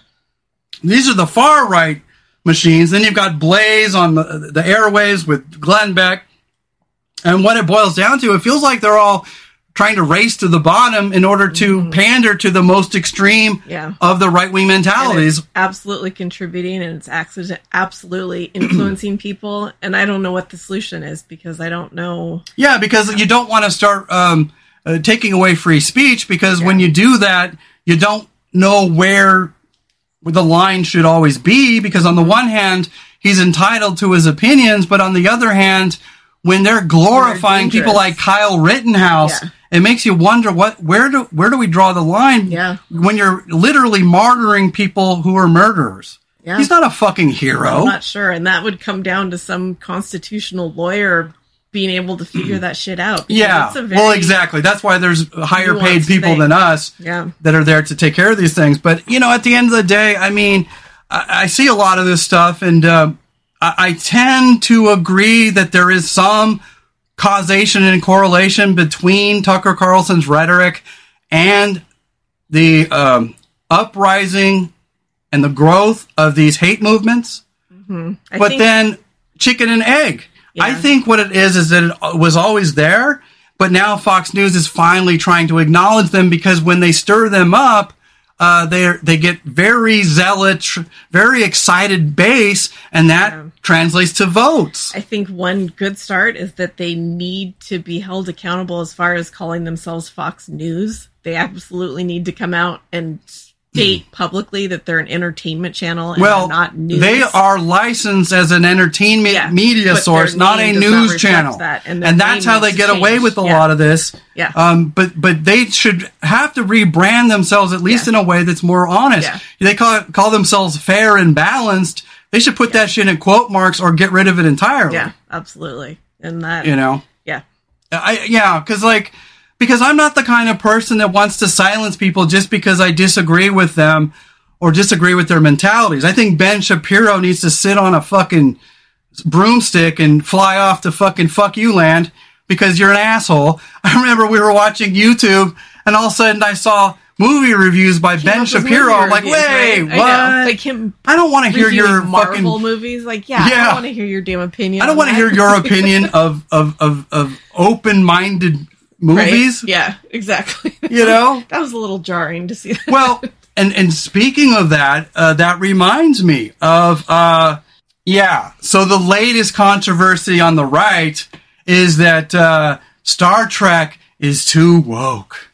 These are the far right machines. Then you've got Blaze on the, the airwaves with Glenn Beck. And what it boils down to, it feels like they're all trying to race to the bottom in order to pander to the most extreme
Mm-hmm. Yeah.
of the right wing mentalities.
absolutely contributing and it's accident absolutely influencing people. And I don't know what the solution is because I don't know.
Yeah, because you don't want to start um, uh, taking away free speech because when you do that, you don't know where the line should always be. Because on the one hand, he's entitled to his opinions, but on the other hand, when they're glorifying people like Kyle Rittenhouse,
Yeah.
it makes you wonder what where do where do we draw the line?
Yeah.
when you're literally martyring people who are murderers.
Yeah.
He's not a fucking hero.
I'm not sure. And that would come down to some constitutional lawyer being able to figure that shit out.
Yeah.
it's a very-
well, exactly. That's why there's higher paid people
thing.
than us
Yeah.
that are there to take care of these things. But, you know, at the end of the day, I mean, I, I see a lot of this stuff and uh, I, I tend to agree that there is some causation and correlation between Tucker Carlson's rhetoric and the um, uprising and the growth of these hate movements
I
but
think-
then chicken and egg. I think what it is is that it was always there, but now Fox News is finally trying to acknowledge them because when they stir them up, uh, they they get very zealot, very excited base, and that
Yeah.
translates to votes.
I think one good start is that they need to be held accountable as far as calling themselves Fox News. They absolutely need to come out and state publicly that they're an entertainment channel and
well,
not news.
they are licensed as an entertainment
Yeah,
media source, not a
does not
news channel,
that, and
and, that's how they get away with a
Yeah.
lot of this.
Yeah.
Um, but but they should have to rebrand themselves at least
Yeah.
in a way that's more honest. They call call themselves fair and balanced. They should put that shit in quote marks or get rid of it entirely.
Yeah, absolutely. And that
You know.
yeah.
I yeah, because like because I'm not the kind of person that wants to silence people just because I disagree with them or disagree with their mentalities. I think Ben Shapiro needs to sit on a fucking broomstick and fly off to fucking fuck you land because you're an asshole. I remember we were watching YouTube and all of a sudden I saw movie reviews by Ben Shapiro. I'm like,
reviews,
wait,
right?
what?
I. Like him
I don't want to hear your
Marvel
fucking
movies. Like, yeah, I
Yeah.
don't want to hear your damn opinion.
I don't want to hear your opinion of of of, of open minded
Right?
movies.
Yeah, exactly.
You know?
that was a little jarring to see. That.
well, and and speaking of that, uh, that reminds me of uh, yeah. So the latest controversy on the right is that uh, Star Trek is too woke.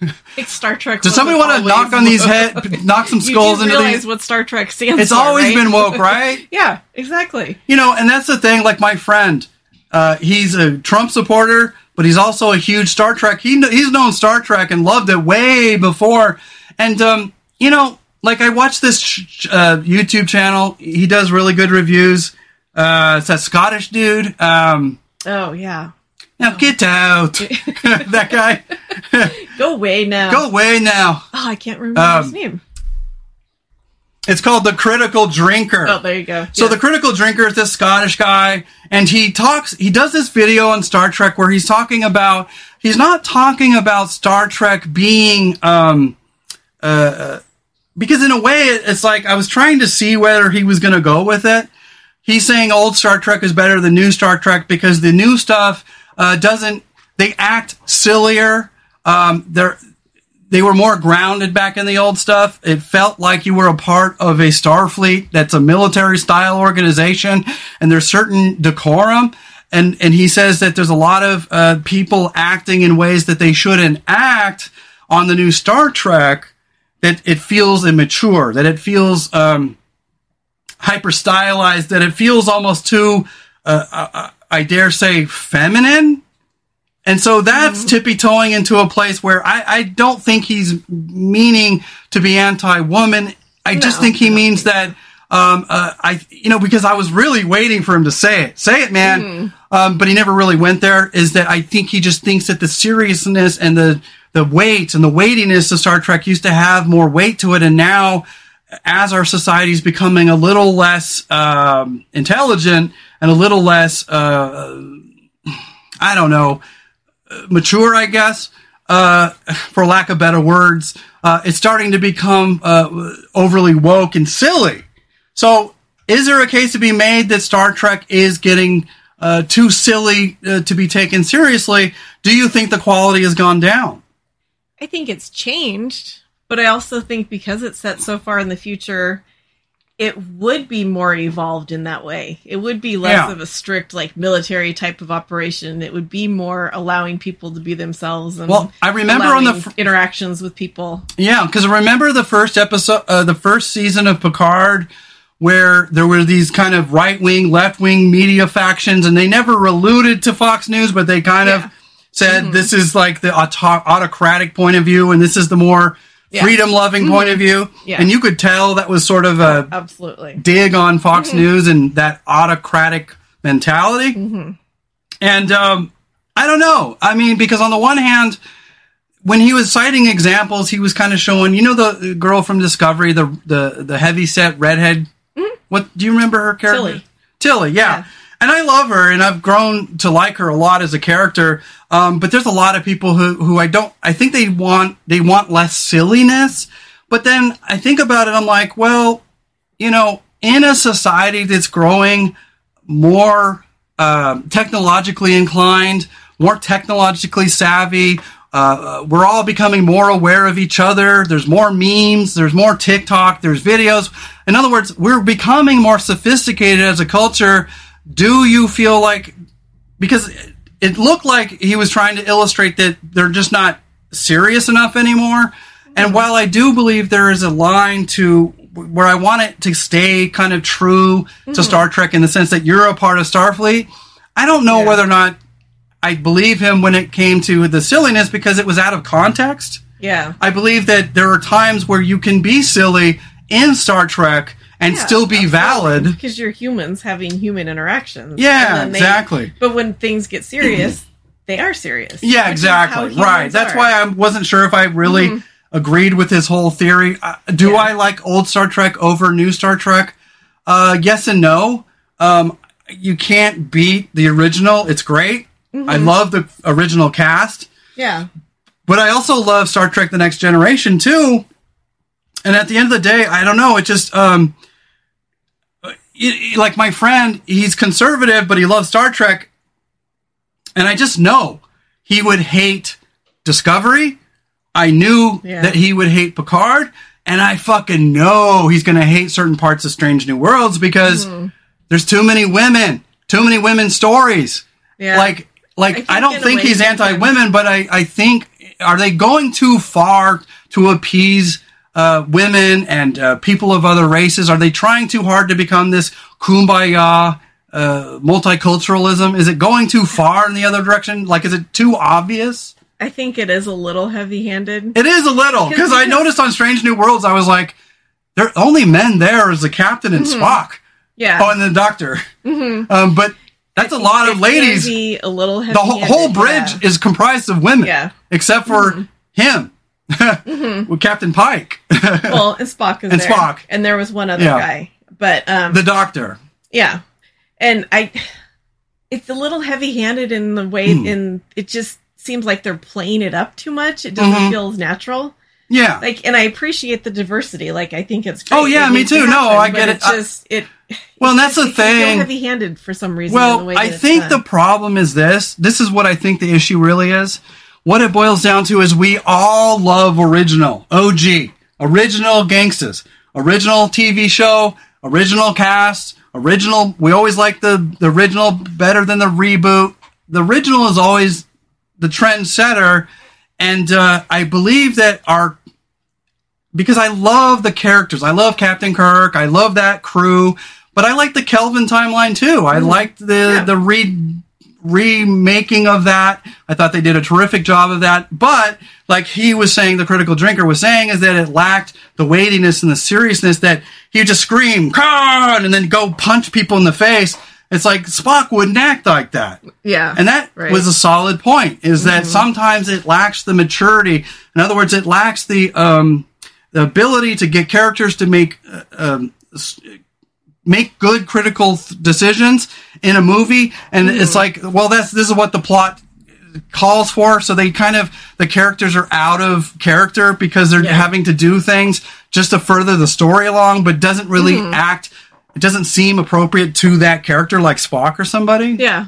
Like Star Trek.
Does somebody want to knock on these head, knock some skulls into these?
what Star Trek stands
It's
for,
always
right?
been woke, right?
yeah, exactly.
You know, and that's the thing. Like my friend, uh, he's a Trump supporter, but he's also a huge Star Trek. He he's known Star Trek and loved it way before. And um, you know, like I watched this uh, YouTube channel. He does really good reviews. Uh, it's that Scottish dude. Um,
Oh yeah.
now get out, that guy.
Go away now.
Go away now.
Oh, I can't remember
Um,
his name.
It's called the Critical Drinker.
Oh, there you go.
So
Yeah.
the critical drinker is this Scottish guy, and he talks. He does this video on Star Trek where he's talking about. He's not talking about Star Trek being, um, uh, because in a way it's like I was trying to see whether he was going to go with it. he's saying old Star Trek is better than new Star Trek because the new stuff uh, doesn't. They act sillier. Um, they're they were more grounded back in the old stuff. It felt like you were a part of a Starfleet that's a military style organization, and there's certain decorum. And and he says that there's a lot of uh, people acting in ways that they shouldn't act on the new Star Trek. That it feels immature. That it feels um, hyper stylized. That it feels almost too, uh, uh, I dare say, feminine and so that's mm-hmm. tippy toeing into a place where I, I, don't think he's meaning to be anti woman. I no, just think he means that, um, uh, I, you know, because I was really waiting for him to say it. Say it, man. Mm-hmm. Um, but he never really went there. Is that I think he just thinks that the seriousness and the, the weight and the weightiness of Star Trek used to have more weight to it. And now, as our society is becoming a little less um, intelligent and a little less, uh, I don't know, mature, I guess, uh, for lack of better words. Uh, it's starting to become uh, overly woke and silly. So, is there a case to be made that Star Trek is getting uh, too silly uh, to be taken seriously? Do you think the quality has gone down?
I think it's changed, but I also think because it's set so far in the future, it would be more evolved in that way. It would be less yeah. of a strict like military type of operation. It would be more allowing people to be themselves. And
well, I remember on the fr-
interactions with people.
Yeah, because remember the first episode, uh, the first season of Picard, where there were these kind of right wing, left wing media factions, and they never alluded to Fox News, but they kind yeah. of said mm-hmm. this is like the auto- autocratic point of view, and this is the more yeah. freedom loving mm-hmm. point of view. Yeah. And you could tell that was sort of a
absolutely
dig on Fox mm-hmm. News and that autocratic mentality. Mm-hmm. And um, I don't know. I mean, because on the one hand, when he was citing examples, he was kind of showing, you know, the girl from Discovery, the the the heavy set redhead. Mm-hmm. What do you remember her character?
Tilly.
Tilly, yeah. yeah and I love her, and I've grown to like her a lot as a character. Um, but there's a lot of people who who I don't. I think they want they want less silliness. But then I think about it. I'm like, well, you know, in a society that's growing more uh, technologically inclined, more technologically savvy. Uh, we're all becoming more aware of each other. There's more memes. There's more TikTok. There's videos. In other words, we're becoming more sophisticated as a culture do you feel like because it looked like he was trying to illustrate that they're just not serious enough anymore. And while I do believe there is a line to where I want it to stay kind of true mm-hmm. to Star Trek in the sense that you're a part of Starfleet, I don't know yeah. whether or not I believe him when it came to the silliness because it was out of context.
Yeah.
I believe that there are times where you can be silly in Star Trek and yeah, still be valid
because you're humans having human interactions.
Yeah, they, exactly.
But when things get serious, they are serious.
Yeah, exactly. Right. That's are. why I wasn't sure if I really mm-hmm. agreed with his whole theory. Uh, do yeah. I like old Star Trek over new Star Trek? Uh, yes and no. Um, you can't beat the original. It's great. Mm-hmm. I love the original cast.
Yeah.
But I also love Star Trek: The Next Generation too. And at the end of the day, I don't know. It just um, like my friend, he's conservative, but he loves Star Trek. And I just know he would hate Discovery. I knew yeah. that he would hate Picard. And I fucking know he's going to hate certain parts of Strange New Worlds because mm-hmm. there's too many women, too many women stories. Yeah. Like, like I, I don't think he's anti women, but I, I think, are they going too far to appease uh, women and uh, people of other races? Are they trying too hard to become this kumbaya uh, multiculturalism? Is it going too far in the other direction? Like, is it too obvious?
I think it is a little heavy-handed.
It is a little because I noticed on Strange New Worlds, I was like, there are only men there is the captain and mm-hmm. Spock.
Yeah.
Oh, and the doctor. Mm-hmm. Um, but that's a lot of ladies.
a little
the whole, whole bridge yeah. is comprised of women.
Yeah.
Except for mm-hmm. him mm-hmm. with Captain Pike.
well, and Spock is
and
there.
Spock,
and there was one other yeah. guy, but um,
the Doctor.
Yeah, and I, it's a little heavy-handed in the way, mm. in it just seems like they're playing it up too much. It doesn't mm-hmm. feel as natural.
Yeah.
Like, and I appreciate the diversity. Like, I think it's great.
Oh, yeah,
It
me too. No, I get it.
It's just it.
Well, that's the
it can feel
thing.
heavy-handed for some reason. in the
Well, I think the problem is this. This is what I think the issue really is. What it boils down to is we all love original, OG, original gangsters, original TV show, original cast, original. We always like the, the original better than the reboot. The original is always the trendsetter. And uh, I believe that our because I love the characters. I love Captain Kirk. I love that crew, but I like the Kelvin timeline too. I liked the
Yeah.
the re remaking of that. I thought they did a terrific job of that. But like he was saying, the critical drinker was saying, is that it lacked the weightiness and the seriousness that he would just scream "Khan!" and then go punch people in the face. It's like Spock wouldn't act like that.
yeah,
And that
Right.
was a solid point is that sometimes it lacks the maturity. In other words, it lacks the, um, the ability to get characters to make, uh, um, make good critical th- decisions in a movie. And it's like, well, that's, this is what the plot calls for. So they kind of, the characters are out of character because they're
Yeah.
having to do things just to further the story along, but doesn't really act, it doesn't seem appropriate to that character like Spock or somebody.
yeah,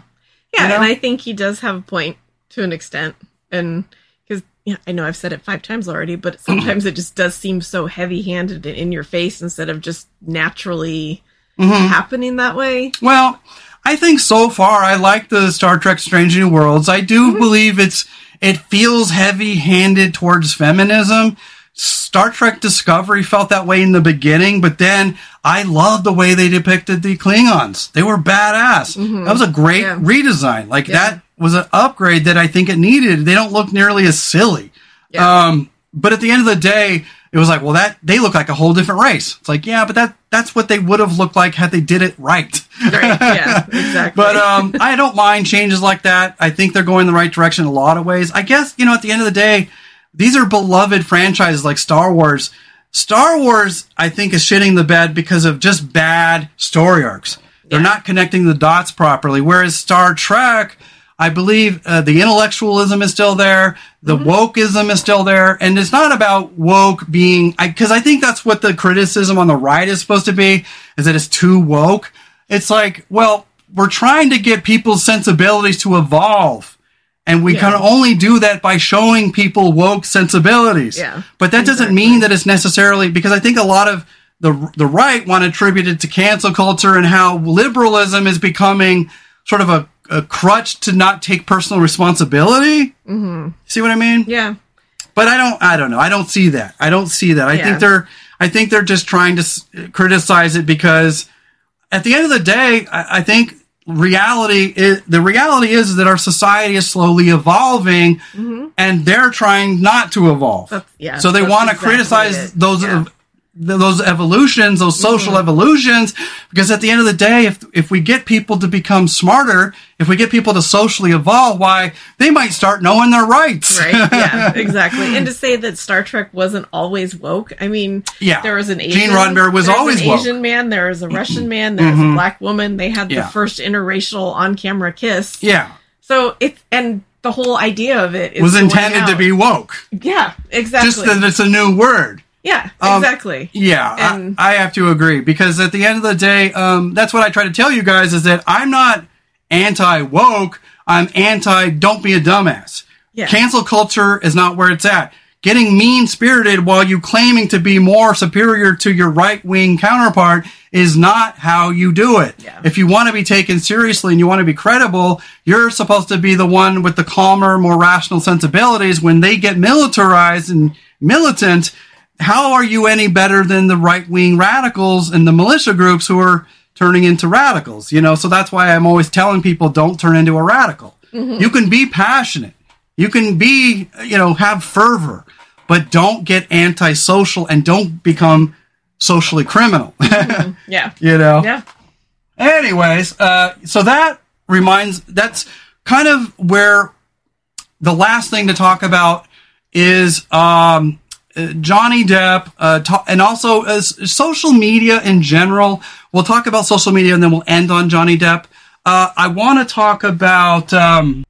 yeah.
You know?
And I think he does have a point to an extent, and because yeah, I know I've said it five times already, but sometimes it just does seem so heavy-handed and in your face instead of just naturally
Mm-hmm.
happening that way.
Well, I think so far I like the Star Trek Strange New Worlds. I do believe it's it feels heavy-handed towards feminism. Star Trek Discovery felt that way in the beginning, but then I love the way they depicted the Klingons. They were badass. That was a great
Yeah.
redesign. Like that was an upgrade that I think it needed. They don't look nearly as silly.
Yeah.
Um, but at the end of the day, it was like, well, that they look like a whole different race. It's like, yeah, but that that's what they would have looked like had they did it right.
Right? Yeah, exactly.
But um, I don't mind changes like that. I think they're going the right direction in a lot of ways. I guess you know at the end of the day, these are beloved franchises like Star Wars. Star Wars, I think, is shitting the bed because of just bad story arcs. They're
Yeah.
not connecting the dots properly. Whereas Star Trek, I believe uh, the intellectualism is still there, the wokeism is still there, and it's not about woke being because I, think that's what the criticism on the right is supposed to be is that it's too woke. It's like, well, we're trying to get people's sensibilities to evolve. And we
Yeah.
can only do that by showing people woke sensibilities.
Yeah,
But that doesn't mean that it's necessarily because I think a lot of the the right want to attribute it to cancel culture and how liberalism is becoming sort of a, a crutch to not take personal responsibility. Mm-hmm. See what I mean?
yeah,
But I don't. I don't know. I don't see that. I don't see that. I
Yeah.
think they're. I think they're just trying to s- criticize it because, at the end of the day, I, I think reality is the reality is that our society is slowly evolving, and they're trying not to evolve.
Mm-hmm. That's- yeah,
So they want to
exactly
criticize
it.
those.
Yeah.
Th- those evolutions, those social
Mm-hmm.
evolutions, because at the end of the day, if if we get people to become smarter, if we get people to socially evolve, why they might start knowing their rights.
right yeah exactly and to say that star trek wasn't always woke i mean
Yeah.
there was an
Gene
asian
Roddenberry was always
an
woke. Mm-hmm.
asian man there was a russian man there was a black woman they had
Yeah.
the first interracial on-camera kiss
Yeah.
so it's and the whole idea of it is
was intended to be woke.
yeah exactly
Just that it's a new word.
Yeah
Um,
exactly
Yeah,
And-
I, I have to agree because at the end of the day, um, that's what I try to tell you guys is that I'm not anti woke. I'm anti don't be a dumbass.
Yeah.
Cancel culture is not where it's at. Getting mean spirited while you claiming to be more superior to your right wing counterpart is not how you do it.
Yeah.
If you want to be taken seriously and you want to be credible, you're supposed to be the one with the calmer, more rational sensibilities. When they get militarized and militant, how are you any better than the right wing radicals and the militia groups who are turning into radicals? You know, so that's why I'm always telling people don't turn into a radical. You can be passionate. You can be, you know, have fervor, but don't get antisocial and don't become socially criminal.
yeah
you know?
yeah
Anyways, uh, so that reminds, that's kind of where the last thing to talk about is um, Johnny Depp, uh, ta- and also uh, social media in general. We'll talk about social media and then we'll end on Johnny Depp. Uh, I want to talk about, um,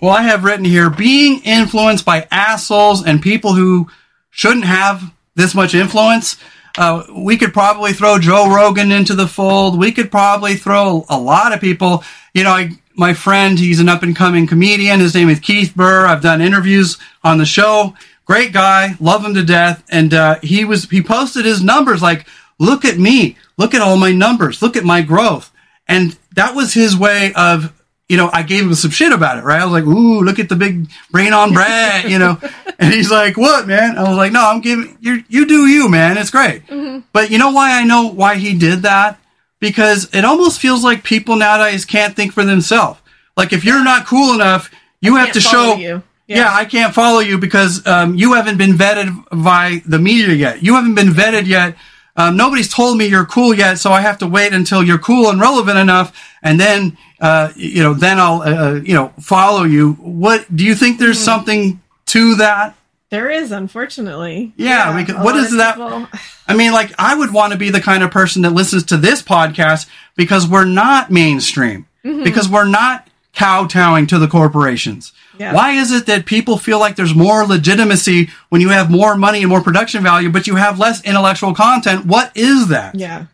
well, I have written here being influenced by assholes and people who shouldn't have this much influence. Uh, we could probably throw Joe Rogan into the fold. We could probably throw a lot of people. You know, I, my friend, he's an up and coming comedian. His name is Keith Burr. I've done interviews on the show. Great guy, love him to death. And uh, he was he posted his numbers like, look at me, look at all my numbers, look at my growth. And that was his way of you know, I gave him some shit about it, right? I was like, ooh, look at the big brain on Brad, you know? and he's like, what, man? I was like, no, I'm giving you, you do you, man. It's great. Mm-hmm. But you know why I know why he did that? Because it almost feels like people nowadays can't think for themselves. Like if you're not cool enough, you I have to show, you. Yeah. yeah. I can't follow you because um, you haven't been vetted by the media yet. You haven't been vetted yet. Um, nobody's told me you're cool yet, so I have to wait until you're cool and relevant enough, and then uh, you know, then I'll, uh, uh, you know, follow you. What do you think? There's mm. something to that.
There is, unfortunately.
Yeah, yeah because what is that? People... I mean, like, I would want to be the kind of person that listens to this podcast because we're not mainstream, mm-hmm. because we're not kowtowing to the corporations. Yeah. Why is it that people feel like there's more legitimacy when you have more money and more production value, but you have less intellectual content? What is that?
Yeah,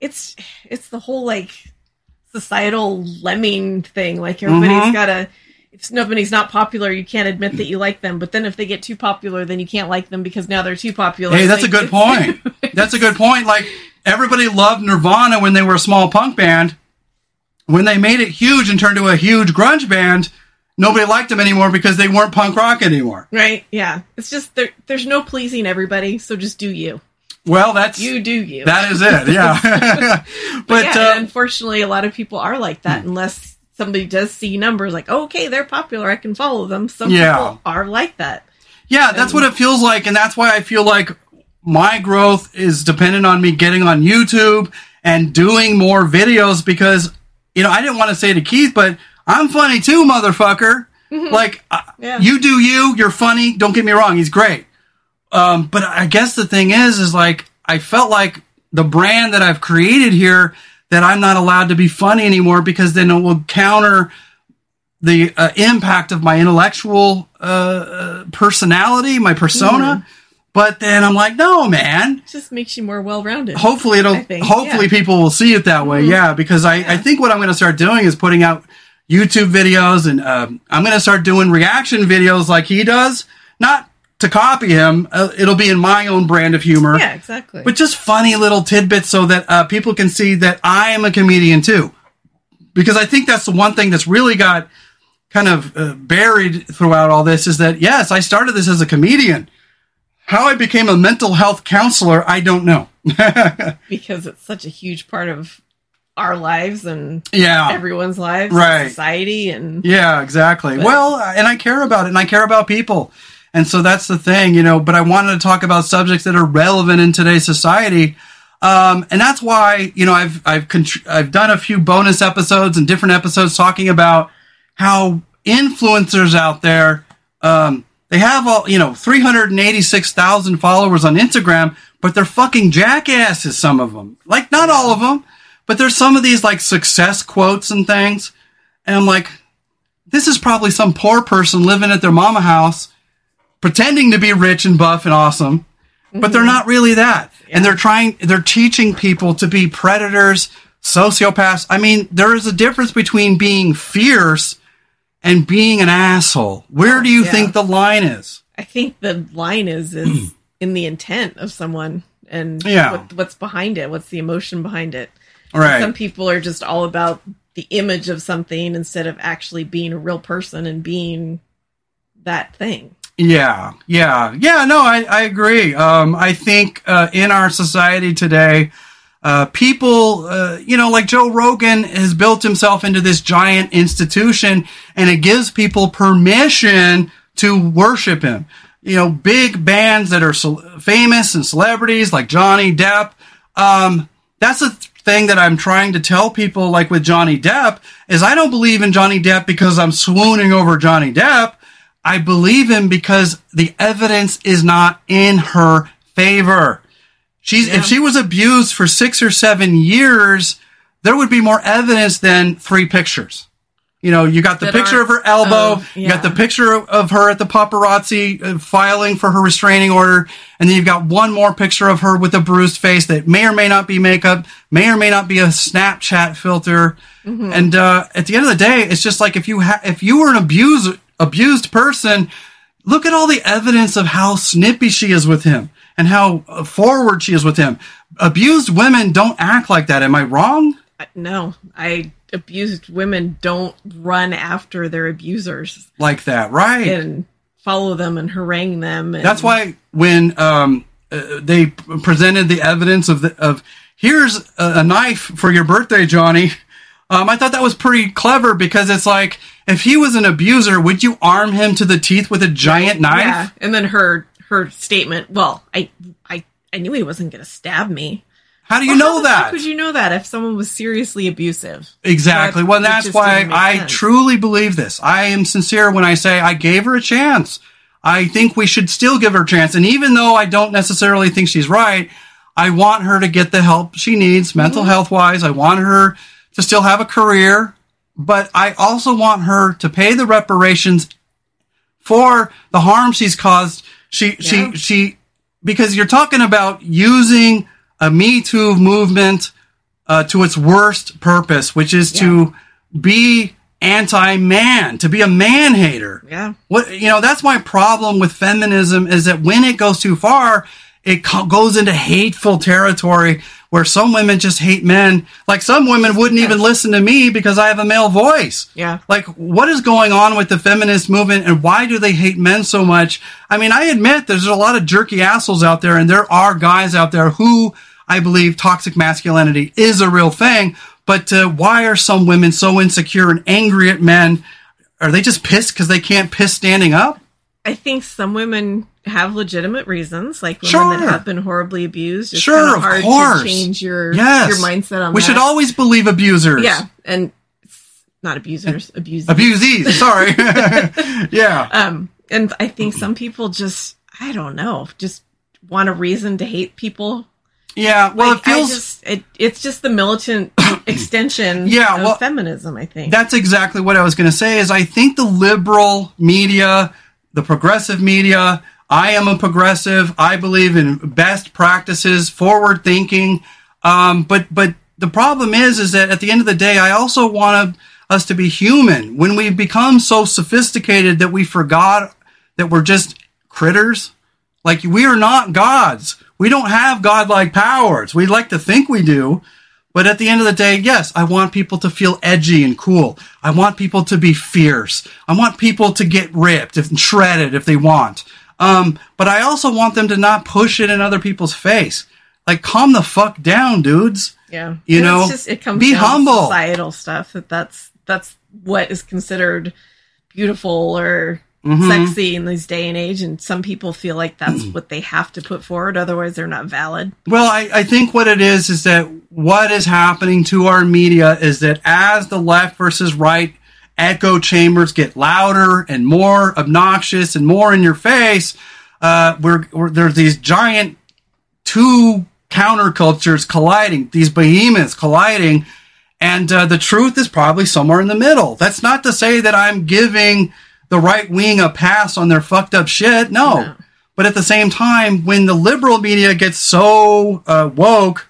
it's it's the whole like societal lemming thing. Like everybody's mm-hmm. got to. If nobody's not popular, you can't admit that you like them. But then if they get too popular, then you can't like them because now they're too popular.
Hey, that's like, a good point. that's a good point. Like everybody loved Nirvana when they were a small punk band. When they made it huge and turned to a huge grunge band, nobody liked them anymore because they weren't punk rock anymore.
Right? Yeah. It's just there, there's no pleasing everybody, so just do you.
Well, that's
you do you.
That is it. Yeah.
but, but yeah, uh, unfortunately, a lot of people are like that hmm. unless somebody does see numbers like, oh, okay, they're popular, I can follow them. Some yeah. people are like that.
Yeah, that's and, what it feels like, and that's why I feel like my growth is dependent on me getting on YouTube and doing more videos because you know I didn't want to say to Keith, but I'm funny too, motherfucker. Mm-hmm. Like uh, yeah. you do you, you're funny. Don't get me wrong, he's great. Um, but I guess the thing is, is like I felt like the brand that I've created here that I'm not allowed to be funny anymore because then it will counter the uh, impact of my intellectual uh, uh personality, my persona. Mm. But then I'm like, no, man.
It just makes you more well rounded.
Hopefully it'll. Hopefully yeah. people will see it that way. Mm-hmm. Yeah, because I, yeah. I think what I'm going to start doing is putting out YouTube videos, and um, I'm going to start doing reaction videos like he does. Not to copy him. Uh, it'll be in my own brand of humor.
Yeah, exactly.
But just funny little tidbits so that uh, people can see that I am a comedian too. Because I think that's the one thing that's really got kind of uh, buried throughout all this is that, yes, I started this as a comedian. How I became a mental health counselor, I don't know.
because it's such a huge part of our lives and
yeah
everyone's lives
right
society and
yeah exactly but, well and i care about it and i care about people and so that's the thing, you know, but I wanted to talk about subjects that are relevant in today's society. Um, and that's why, you know, I've, I've, contr- I've done a few bonus episodes and different episodes talking about how influencers out there, um, they have all, you know, 386,000 followers on Instagram, but they're fucking jackasses, some of them. Like, not all of them, but there's some of these like success quotes and things. And I'm like, this is probably some poor person living at their mama house pretending to be rich and buff and awesome, mm-hmm. but they're mm-hmm. not really that. Yeah. And they're trying, they're teaching people to be predators, sociopaths. I mean, there is a difference between being fierce and being an asshole. Where do you yeah. think the line is?
I think the line is is in the intent of someone and yeah. What, what's behind it. What's the emotion behind it?
Right.
Some people are just all about the image of something instead of actually being a real person and being that thing.
Yeah, yeah, yeah. No, I, I agree. Um, I think uh, in our society today, uh, people, uh, you know, like Joe Rogan has built himself into this giant institution, and it gives people permission to worship him. You know, big bands that are famous and celebrities like Johnny Depp. Um, that's a thing that I'm trying to tell people, like with Johnny Depp, is I don't believe in Johnny Depp because I'm swooning over Johnny Depp. I believe him because the evidence is not in her favor. She's, yeah. if she was abused for six or seven years, there would be more evidence than three pictures. You know, you got the picture of her elbow, you got the picture of her at the paparazzi uh, filing for her restraining order, and then you've got one more picture of her with a bruised face that may or may not be makeup, may or may not be a Snapchat filter.
Mm-hmm.
And uh, at the end of the day, it's just like if you ha- if you were an abused abused person, look at all the evidence of how snippy she is with him and how uh, forward she is with him. Abused women don't act like that. Am I wrong?
No, I abused women don't run after their abusers
Like that, right?
and follow them and harangue them. And,
That's why when um, uh, they presented the evidence of the of here's a, a knife for your birthday, Johnny. Um, I thought that was pretty clever because it's like if he was an abuser, would you arm him to the teeth with a giant knife?
Yeah, and then her her statement. Well, I I I knew he wasn't going to stab me.
How do you
Well,
know that?
How would you know that if someone was seriously abusive?
Exactly.
That-
Well, that's why I
sense.
truly believe this. I am sincere when I say I gave her a chance. I think we should still give her a chance. And even though I don't necessarily think she's right, I want her to get the help she needs, mental
Mm-hmm.
health wise. I want her to still have a career, but I also want her to pay the reparations for the harm she's caused. She,
Yeah.
she, she, because you're talking about using a Me Too movement uh, to its worst purpose, which is to be anti-man, to be a man hater.
Yeah.
What you know, that's my problem with feminism is that when it goes too far, it co- goes into hateful territory where some women just hate men. Like some women wouldn't even listen to me because I have a male voice.
Yeah.
Like, what is going on with the feminist movement and why do they hate men so much? I mean, I admit there's a lot of jerky assholes out there and there are guys out there who I believe toxic masculinity is a real thing. But uh, why are some women so insecure and angry at men? Are they just pissed because they can't piss standing up?
I think some women have legitimate reasons, like women
Sure.
that have been horribly abused. It's
Sure, of
hard
course.
to change your
Yes.
your mindset on that.
We
that.
should always believe abusers.
yeah, and not abusers, abusers.
Abusees. Sorry. yeah.
Um, and I think some people just, I don't know, just want a reason to hate people.
Yeah. Well,
Like,
it feels.
Just, it, it's just the militant extension
Yeah,
of
well,
feminism, I think.
That's exactly what I was going to say. Is I think the liberal media, the progressive media. I am a progressive. I believe in best practices, forward thinking. Um, but but the problem is, is that at the end of the day, I also want us to be human. When we become so sophisticated that we forgot that we're just critters, like we are not gods. We don't have godlike powers. We like to think we do. But at the end of the day, yes, I want people to feel edgy and cool. I want people to be fierce. I want people to get ripped and shredded if they want. Um, but I also want them to not push it in other people's face. Like, calm the fuck down, dudes.
yeah.
you
And
know,
just, it comes
be
down to
humble.
societal stuff that that's, that's what is considered beautiful or
Mm-hmm.
sexy in this day and age. And some people feel like that's what they have to put forward. Otherwise they're not valid.
Well, I, I think what it is is that what is happening to our media is that as the left versus right echo chambers get louder and more obnoxious and more in your face, uh, we're, we're, there's these giant two countercultures colliding, these behemoths colliding, and uh, the truth is probably somewhere in the middle. That's not to say that I'm giving the right wing a pass on their fucked up shit. No.
No.
But at the same time, when the liberal media gets so uh, woke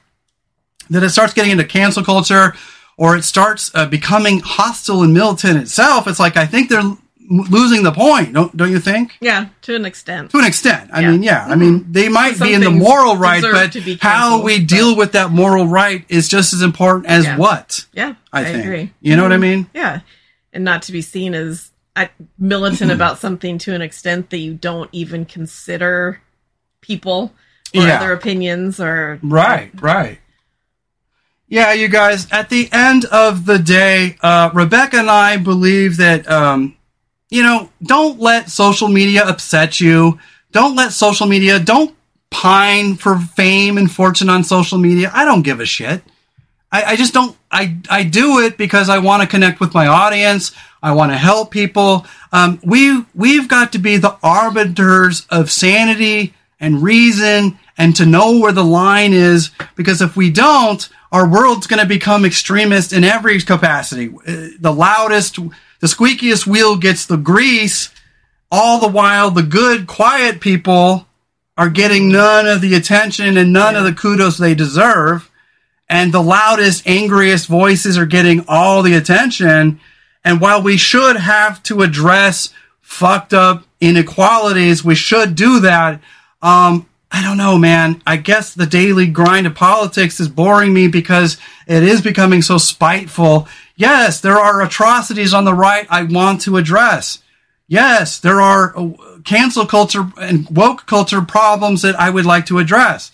that it starts getting into cancel culture or it starts uh, becoming hostile and militant itself, it's like I think they're l- losing the point. Don't don't you think?
Yeah. To an extent.
To an extent, I
Yeah.
mean, yeah, I mean, they might
Some
be in the moral right, but
be
how we
but-
deal with that moral right is just as important as
Yeah.
what
Yeah.
I,
I,
think.
agree.
You know what I
Mhm.
mean?
Yeah. And not to be seen as militant about something to an extent that you don't even consider people or
Yeah.
other opinions or
Right, right. Yeah, you guys, at the end of the day, uh, Rebecca and I believe that, um, you know, don't let social media upset you. Don't let social media, don't pine for fame and fortune on social media. I don't give a shit. I, I just don't. I I do it because I want to connect with my audience. I want to help people. Um, we we've got to be the arbiters of sanity and reason, and to know where the line is. Because if we don't, our world's going to become extremist in every capacity. Uh, The loudest, the squeakiest wheel gets the grease. All the while, the good, quiet people are getting none of the attention and none yeah. of the kudos they deserve. And the loudest, angriest voices are getting all the attention. And while we should have to address fucked up inequalities, we should do that. Um, I don't know, man. I guess the daily grind of politics is boring me because it is becoming so spiteful. Yes, there are atrocities on the right I want to address. Yes, there are uh, cancel culture and woke culture problems that I would like to address.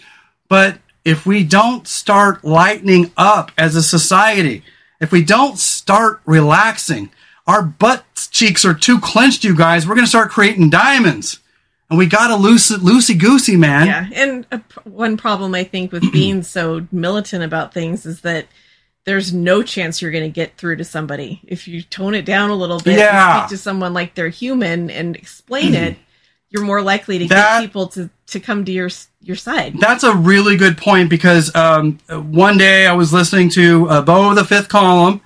But if we don't start lightening up as a society, if we don't start relaxing, our butt cheeks are too clenched, you guys. We're going to start creating diamonds. And we got to loosey, loosey goosey, man.
Yeah. And a, one problem I think with being so militant about things is that there's no chance you're going to get through to somebody. If you tone it down a little bit yeah. speak to someone like they're human and explain it, you're more likely to that, get people to, to come to your your side.
That's a really good point because um, one day I was listening to uh, Beau of the Fifth Column,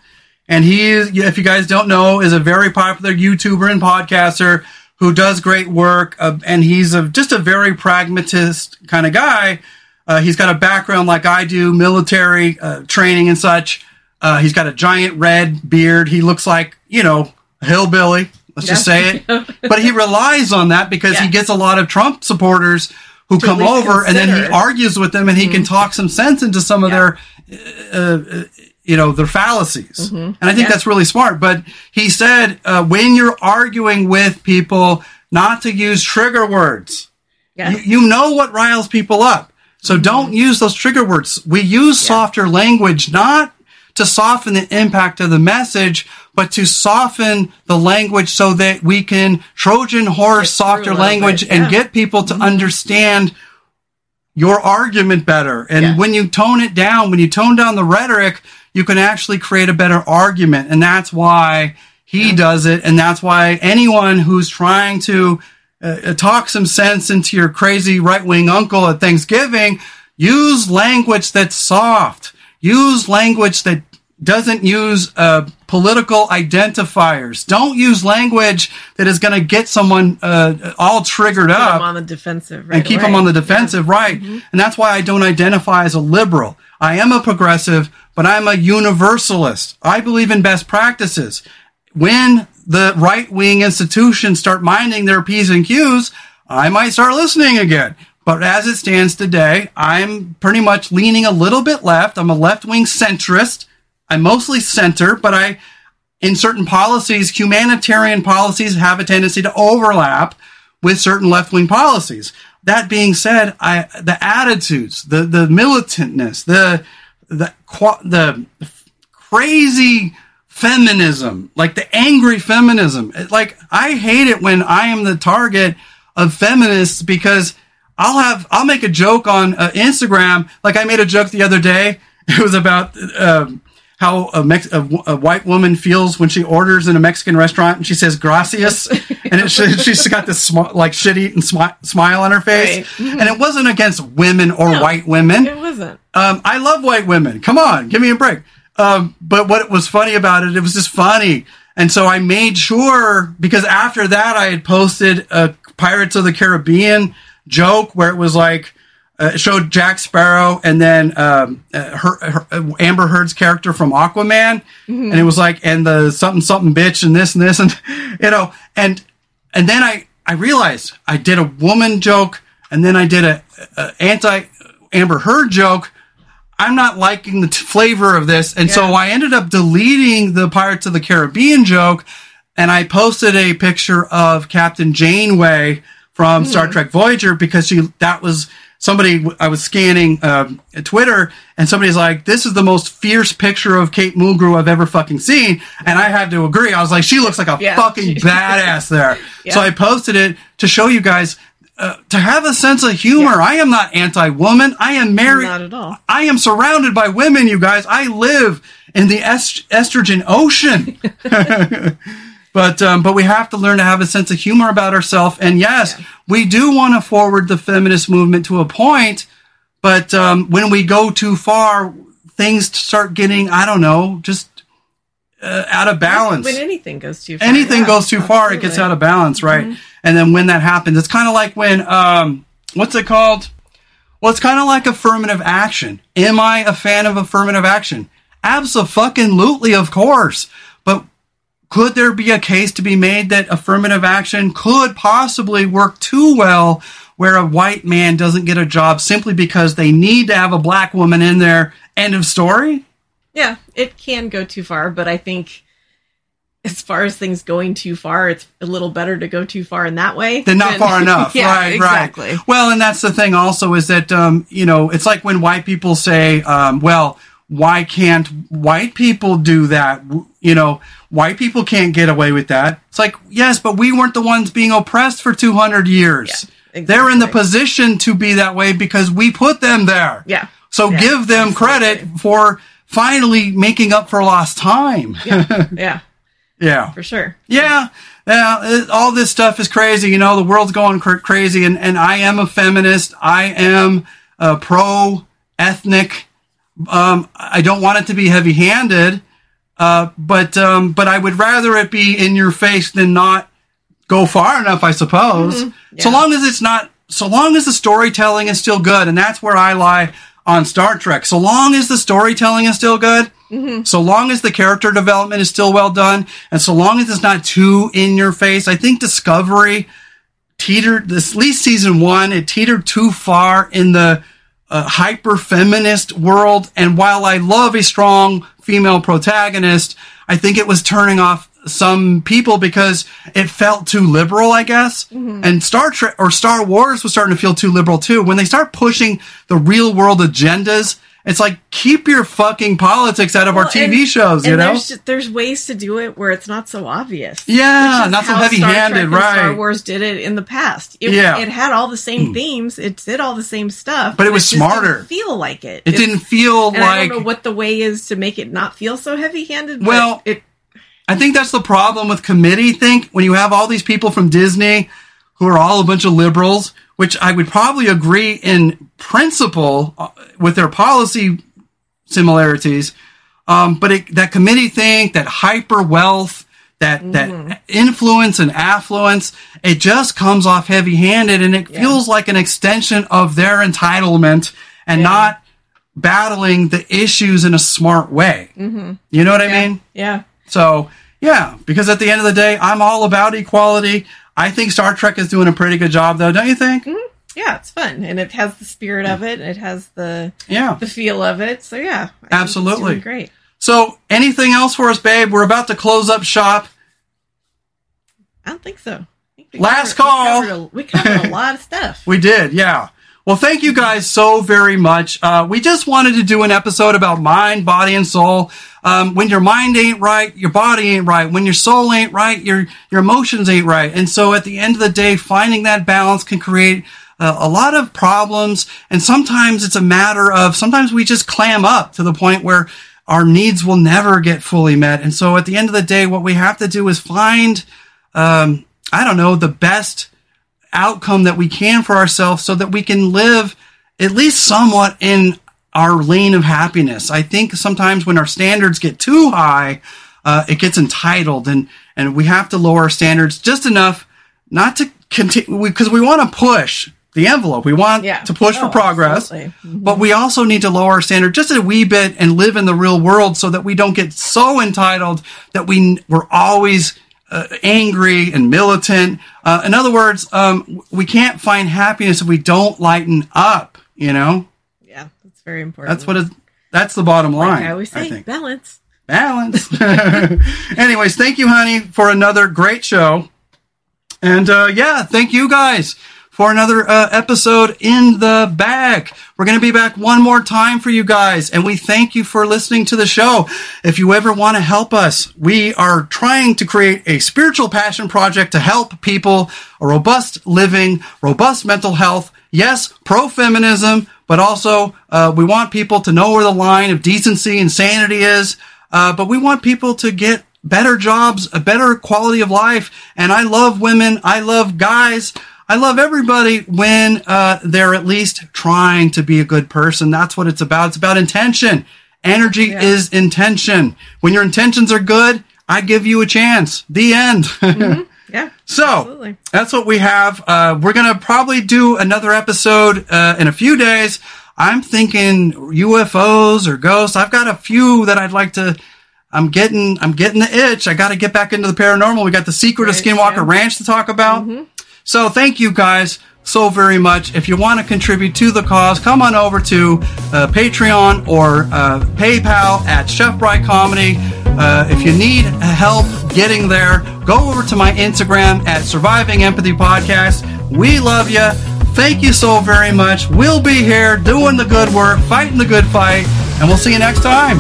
and he, if you guys don't know, is a very popular YouTuber and podcaster who does great work, uh, and he's a, just a very pragmatist kind of guy. Uh, he's got a background like I do, military uh, training and such. Uh, he's got a giant red beard. He looks like you know a hillbilly. Let's yeah. just say it. but he relies on that because yeah. he gets a lot of Trump supporters who to come over consider. and then he argues with them and he mm-hmm. can talk some sense into some of yeah. their, uh, uh, you know, their fallacies. Mm-hmm. And I think that's really smart. But he said, uh, when you're arguing with people, not to use trigger words. Yeah. You, you know what riles people up. So mm-hmm. don't use those trigger words. We use softer language, not to soften the impact of the message, but to soften the language so that we can Trojan horse softer language yeah. and get people to mm-hmm. understand your argument better. And yeah. when you tone it down, when you tone down the rhetoric, you can actually create a better argument. And that's why he yeah. does it. And that's why anyone who's trying to uh, talk some sense into your crazy right wing uncle at Thanksgiving, use language that's soft. Use language that doesn't use uh, political identifiers. Don't use language that is going to get someone uh, all triggered
keep
up
on the defensive, right
and keep
away.
them on the defensive, yeah. right? Mm-hmm. And that's why I don't identify as a liberal. I am a progressive, but I'm a universalist. I believe in best practices. When the right wing institutions start minding their p's and q's, I might start listening again. But as it stands today, I'm pretty much leaning a little bit left. I'm a left wing centrist. I mostly center, but I, in certain policies, humanitarian policies have a tendency to overlap with certain left wing policies. That being said, I, the attitudes, the, the militantness, the, the, the crazy feminism, like the angry feminism. Like, I hate it when I am the target of feminists because I'll have, I'll make a joke on uh, Instagram. Like I made a joke the other day. It was about, um, how a, Mex- a, a, white woman feels when she orders in a Mexican restaurant and she says gracias and it, she, she's got this sm- like shit eating smi- smile on her face. Right. Mm-hmm. And it wasn't against women or no, white women.
It wasn't.
Um, I love white women. Come on, give me a break. Um, but what was funny about it, it was just funny. And so I made sure because after that I had posted a Pirates of the Caribbean joke where it was like, uh, it showed Jack Sparrow and then um, uh, her, her, uh, Amber Heard's character from Aquaman, mm-hmm. and it was like and the something something bitch and this and this and you know and and then I I realized I did a woman joke and then I did a, a anti Amber Heard joke. I'm not liking the t- flavor of this, and yeah. so I ended up deleting the Pirates of the Caribbean joke, and I posted a picture of Captain Janeway from mm-hmm. Star Trek Voyager because she that was somebody I was scanning uh, Twitter and somebody's like, "This is the most fierce picture of Kate Mulgrew I've ever fucking seen," and I had to agree. I was like, "She looks like a yeah. fucking badass there." yeah. So I posted it to show you guys. Uh, to have a sense of humor, yeah. I am not anti-woman. I am married.
Not at all.
I am surrounded by women, you guys. I live in the est- estrogen ocean. But um, but we have to learn to have a sense of humor about ourselves. And yes, yeah. we do want to forward the feminist movement to a point. But um, when we go too far, things start getting I don't know, just uh, out of balance.
When anything goes too far.
Anything
yeah,
goes too far, it gets out of balance, right?
Yeah,
Anything goes too far, it gets
absolutely.
out of balance, right? And then when that happens, it's kind of like when, um, what's it called? Well, it's kind of like affirmative action. Am I a fan of affirmative action? Absolutely, of course. Could there be a case to be made that affirmative action could possibly work too well where a white man doesn't get a job simply because they need to have a black woman in there? End of story?
Yeah, it can go too far, but I think as far as things going too far, it's a little better to go too far in that way.
than not
than-
far enough.
yeah,
right,
exactly.
right. Well, and that's the thing also is that, um, you know, it's like when white people say, um, well, why can't white people do that? You know, white people can't get away with that. It's like, yes, but we weren't the ones being oppressed for 200 years.
Yeah,
They're in the position to be that way because we put them there.
Yeah.
So
Yeah,
give them
absolutely.
credit for finally making up for lost time.
Yeah,
yeah. Yeah.
For sure.
Yeah, yeah. All this stuff is crazy. You know, the world's going cr- crazy, and and I am a feminist. I am uh, pro ethnic. Um, I don't want it to be heavy handed, uh, but um, but I would rather it be in your face than not go far enough. I suppose. So
Yeah.
long as it's not, so long as the storytelling is still good, and that's where I lie on Star Trek. So long as the storytelling is still good, so long as the character development is still well done, and so long as it's not too in your face, I think Discovery teetered, this, at least season one, it teetered too far in the uh, hyper feminist world. And while I love a strong female protagonist, I think it was turning off some people because it felt too liberal, I guess. And Star Trek or Star Wars was starting to feel too liberal too. When they start pushing the real world agendas, it's like keep your fucking politics out of our TV
and-
shows, you
and
know?
there's just, there's ways to do it where it's not so obvious.
Yeah, not so
heavy-handed.
right.
Star Wars did it in the past. It,
Yeah. Hmm.
it had all the same themes. It did all the same stuff,
But it was
didn't
smarter.
feel like it.
It didn't feel
And I
like
don't know what the way is to make it not feel so heavy-handed.
Well,
it
I think that's the problem with committee think when you have all these people from Disney who are all a bunch of liberals, which I would probably agree in principle uh, with their policy similarities. Um, but it, that committee think, that hyper wealth, that, that influence and affluence, it just comes off heavy handed and it feels like an extension of their entitlement and
Yeah.
not battling the issues in a smart way. Mm-hmm. You know what I mean?
yeah.
So, yeah, because at the end of the day, I'm all about equality. I think Star Trek is doing a pretty good job, though, don't you think? Mm-hmm.
Yeah, it's fun and it has the spirit of it. It has the
Yeah.
the feel of it. So yeah, I
Absolutely.
great.
So, anything else for us, babe? We're about to close up shop.
I don't think so. Think
Last
covered-
call.
We covered, a, we covered a lot of stuff.
We did, yeah. Well, thank you guys so very much. Uh, we just wanted to do an episode about mind, body, and soul. Um, when your mind ain't right, your body ain't right. When your soul ain't right, your your emotions ain't right. And so, at the end of the day, finding that balance can create uh, a lot of problems. And sometimes it's a matter of sometimes we just clam up to the point where our needs will never get fully met. And so, at the end of the day, what we have to do is find, um, I don't know, the best outcome that we can for ourselves so that we can live at least somewhat in our lane of happiness. I think sometimes when our standards get too high, uh, it gets entitled and, and we have to lower our standards just enough not to continue because we want to push the envelope. We want
Yeah.
to push for
Oh,
progress,
absolutely.
but we also need to lower our standard just a wee bit and live in the real world so that we don't get so entitled that we we're always uh, angry and militant. Uh, in other words, um, we can't find happiness if we don't lighten up. You know,
Yeah, that's very important.
that's what it. That's the bottom line.
I always say.
think
balance.
balance. Anyways, thank you, honey, for another great show. And uh, yeah, thank you guys for another uh, episode in the bag. We're going to be back one more time for you guys, and we thank you for listening to the show. If you ever want to help us, we are trying to create a spiritual passion project to help people a robust living, robust mental health. Yes, pro feminism, but also uh, we want people to know where the line of decency and sanity is. Uh, but we want people to get better jobs, a better quality of life. And I love women. I love guys. I love everybody when uh, they're at least trying to be a good person. That's what it's about. It's about intention. Energy
Yeah.
is intention. When your intentions are good, I give you a chance. The end.
Yeah.
So
Absolutely.
that's what we have. Uh, we're gonna probably do another episode uh, in a few days. I'm thinking UFOs or ghosts. I've got a few that I'd like to. I'm getting. I'm getting the itch. I got to get back into the paranormal. We got the secret of Skinwalker
yeah.
Ranch to talk about. So thank you guys so very much. If you want to contribute to the cause, come on over to uh, Patreon or uh, PayPal at Chef Bright Comedy. Uh, if you need help getting there, go over to my Instagram at Surviving Empathy Podcast. We love you. Thank you so very much. We'll be here doing the good work, fighting the good fight, and we'll see you next time.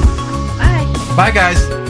Bye.
Bye, guys.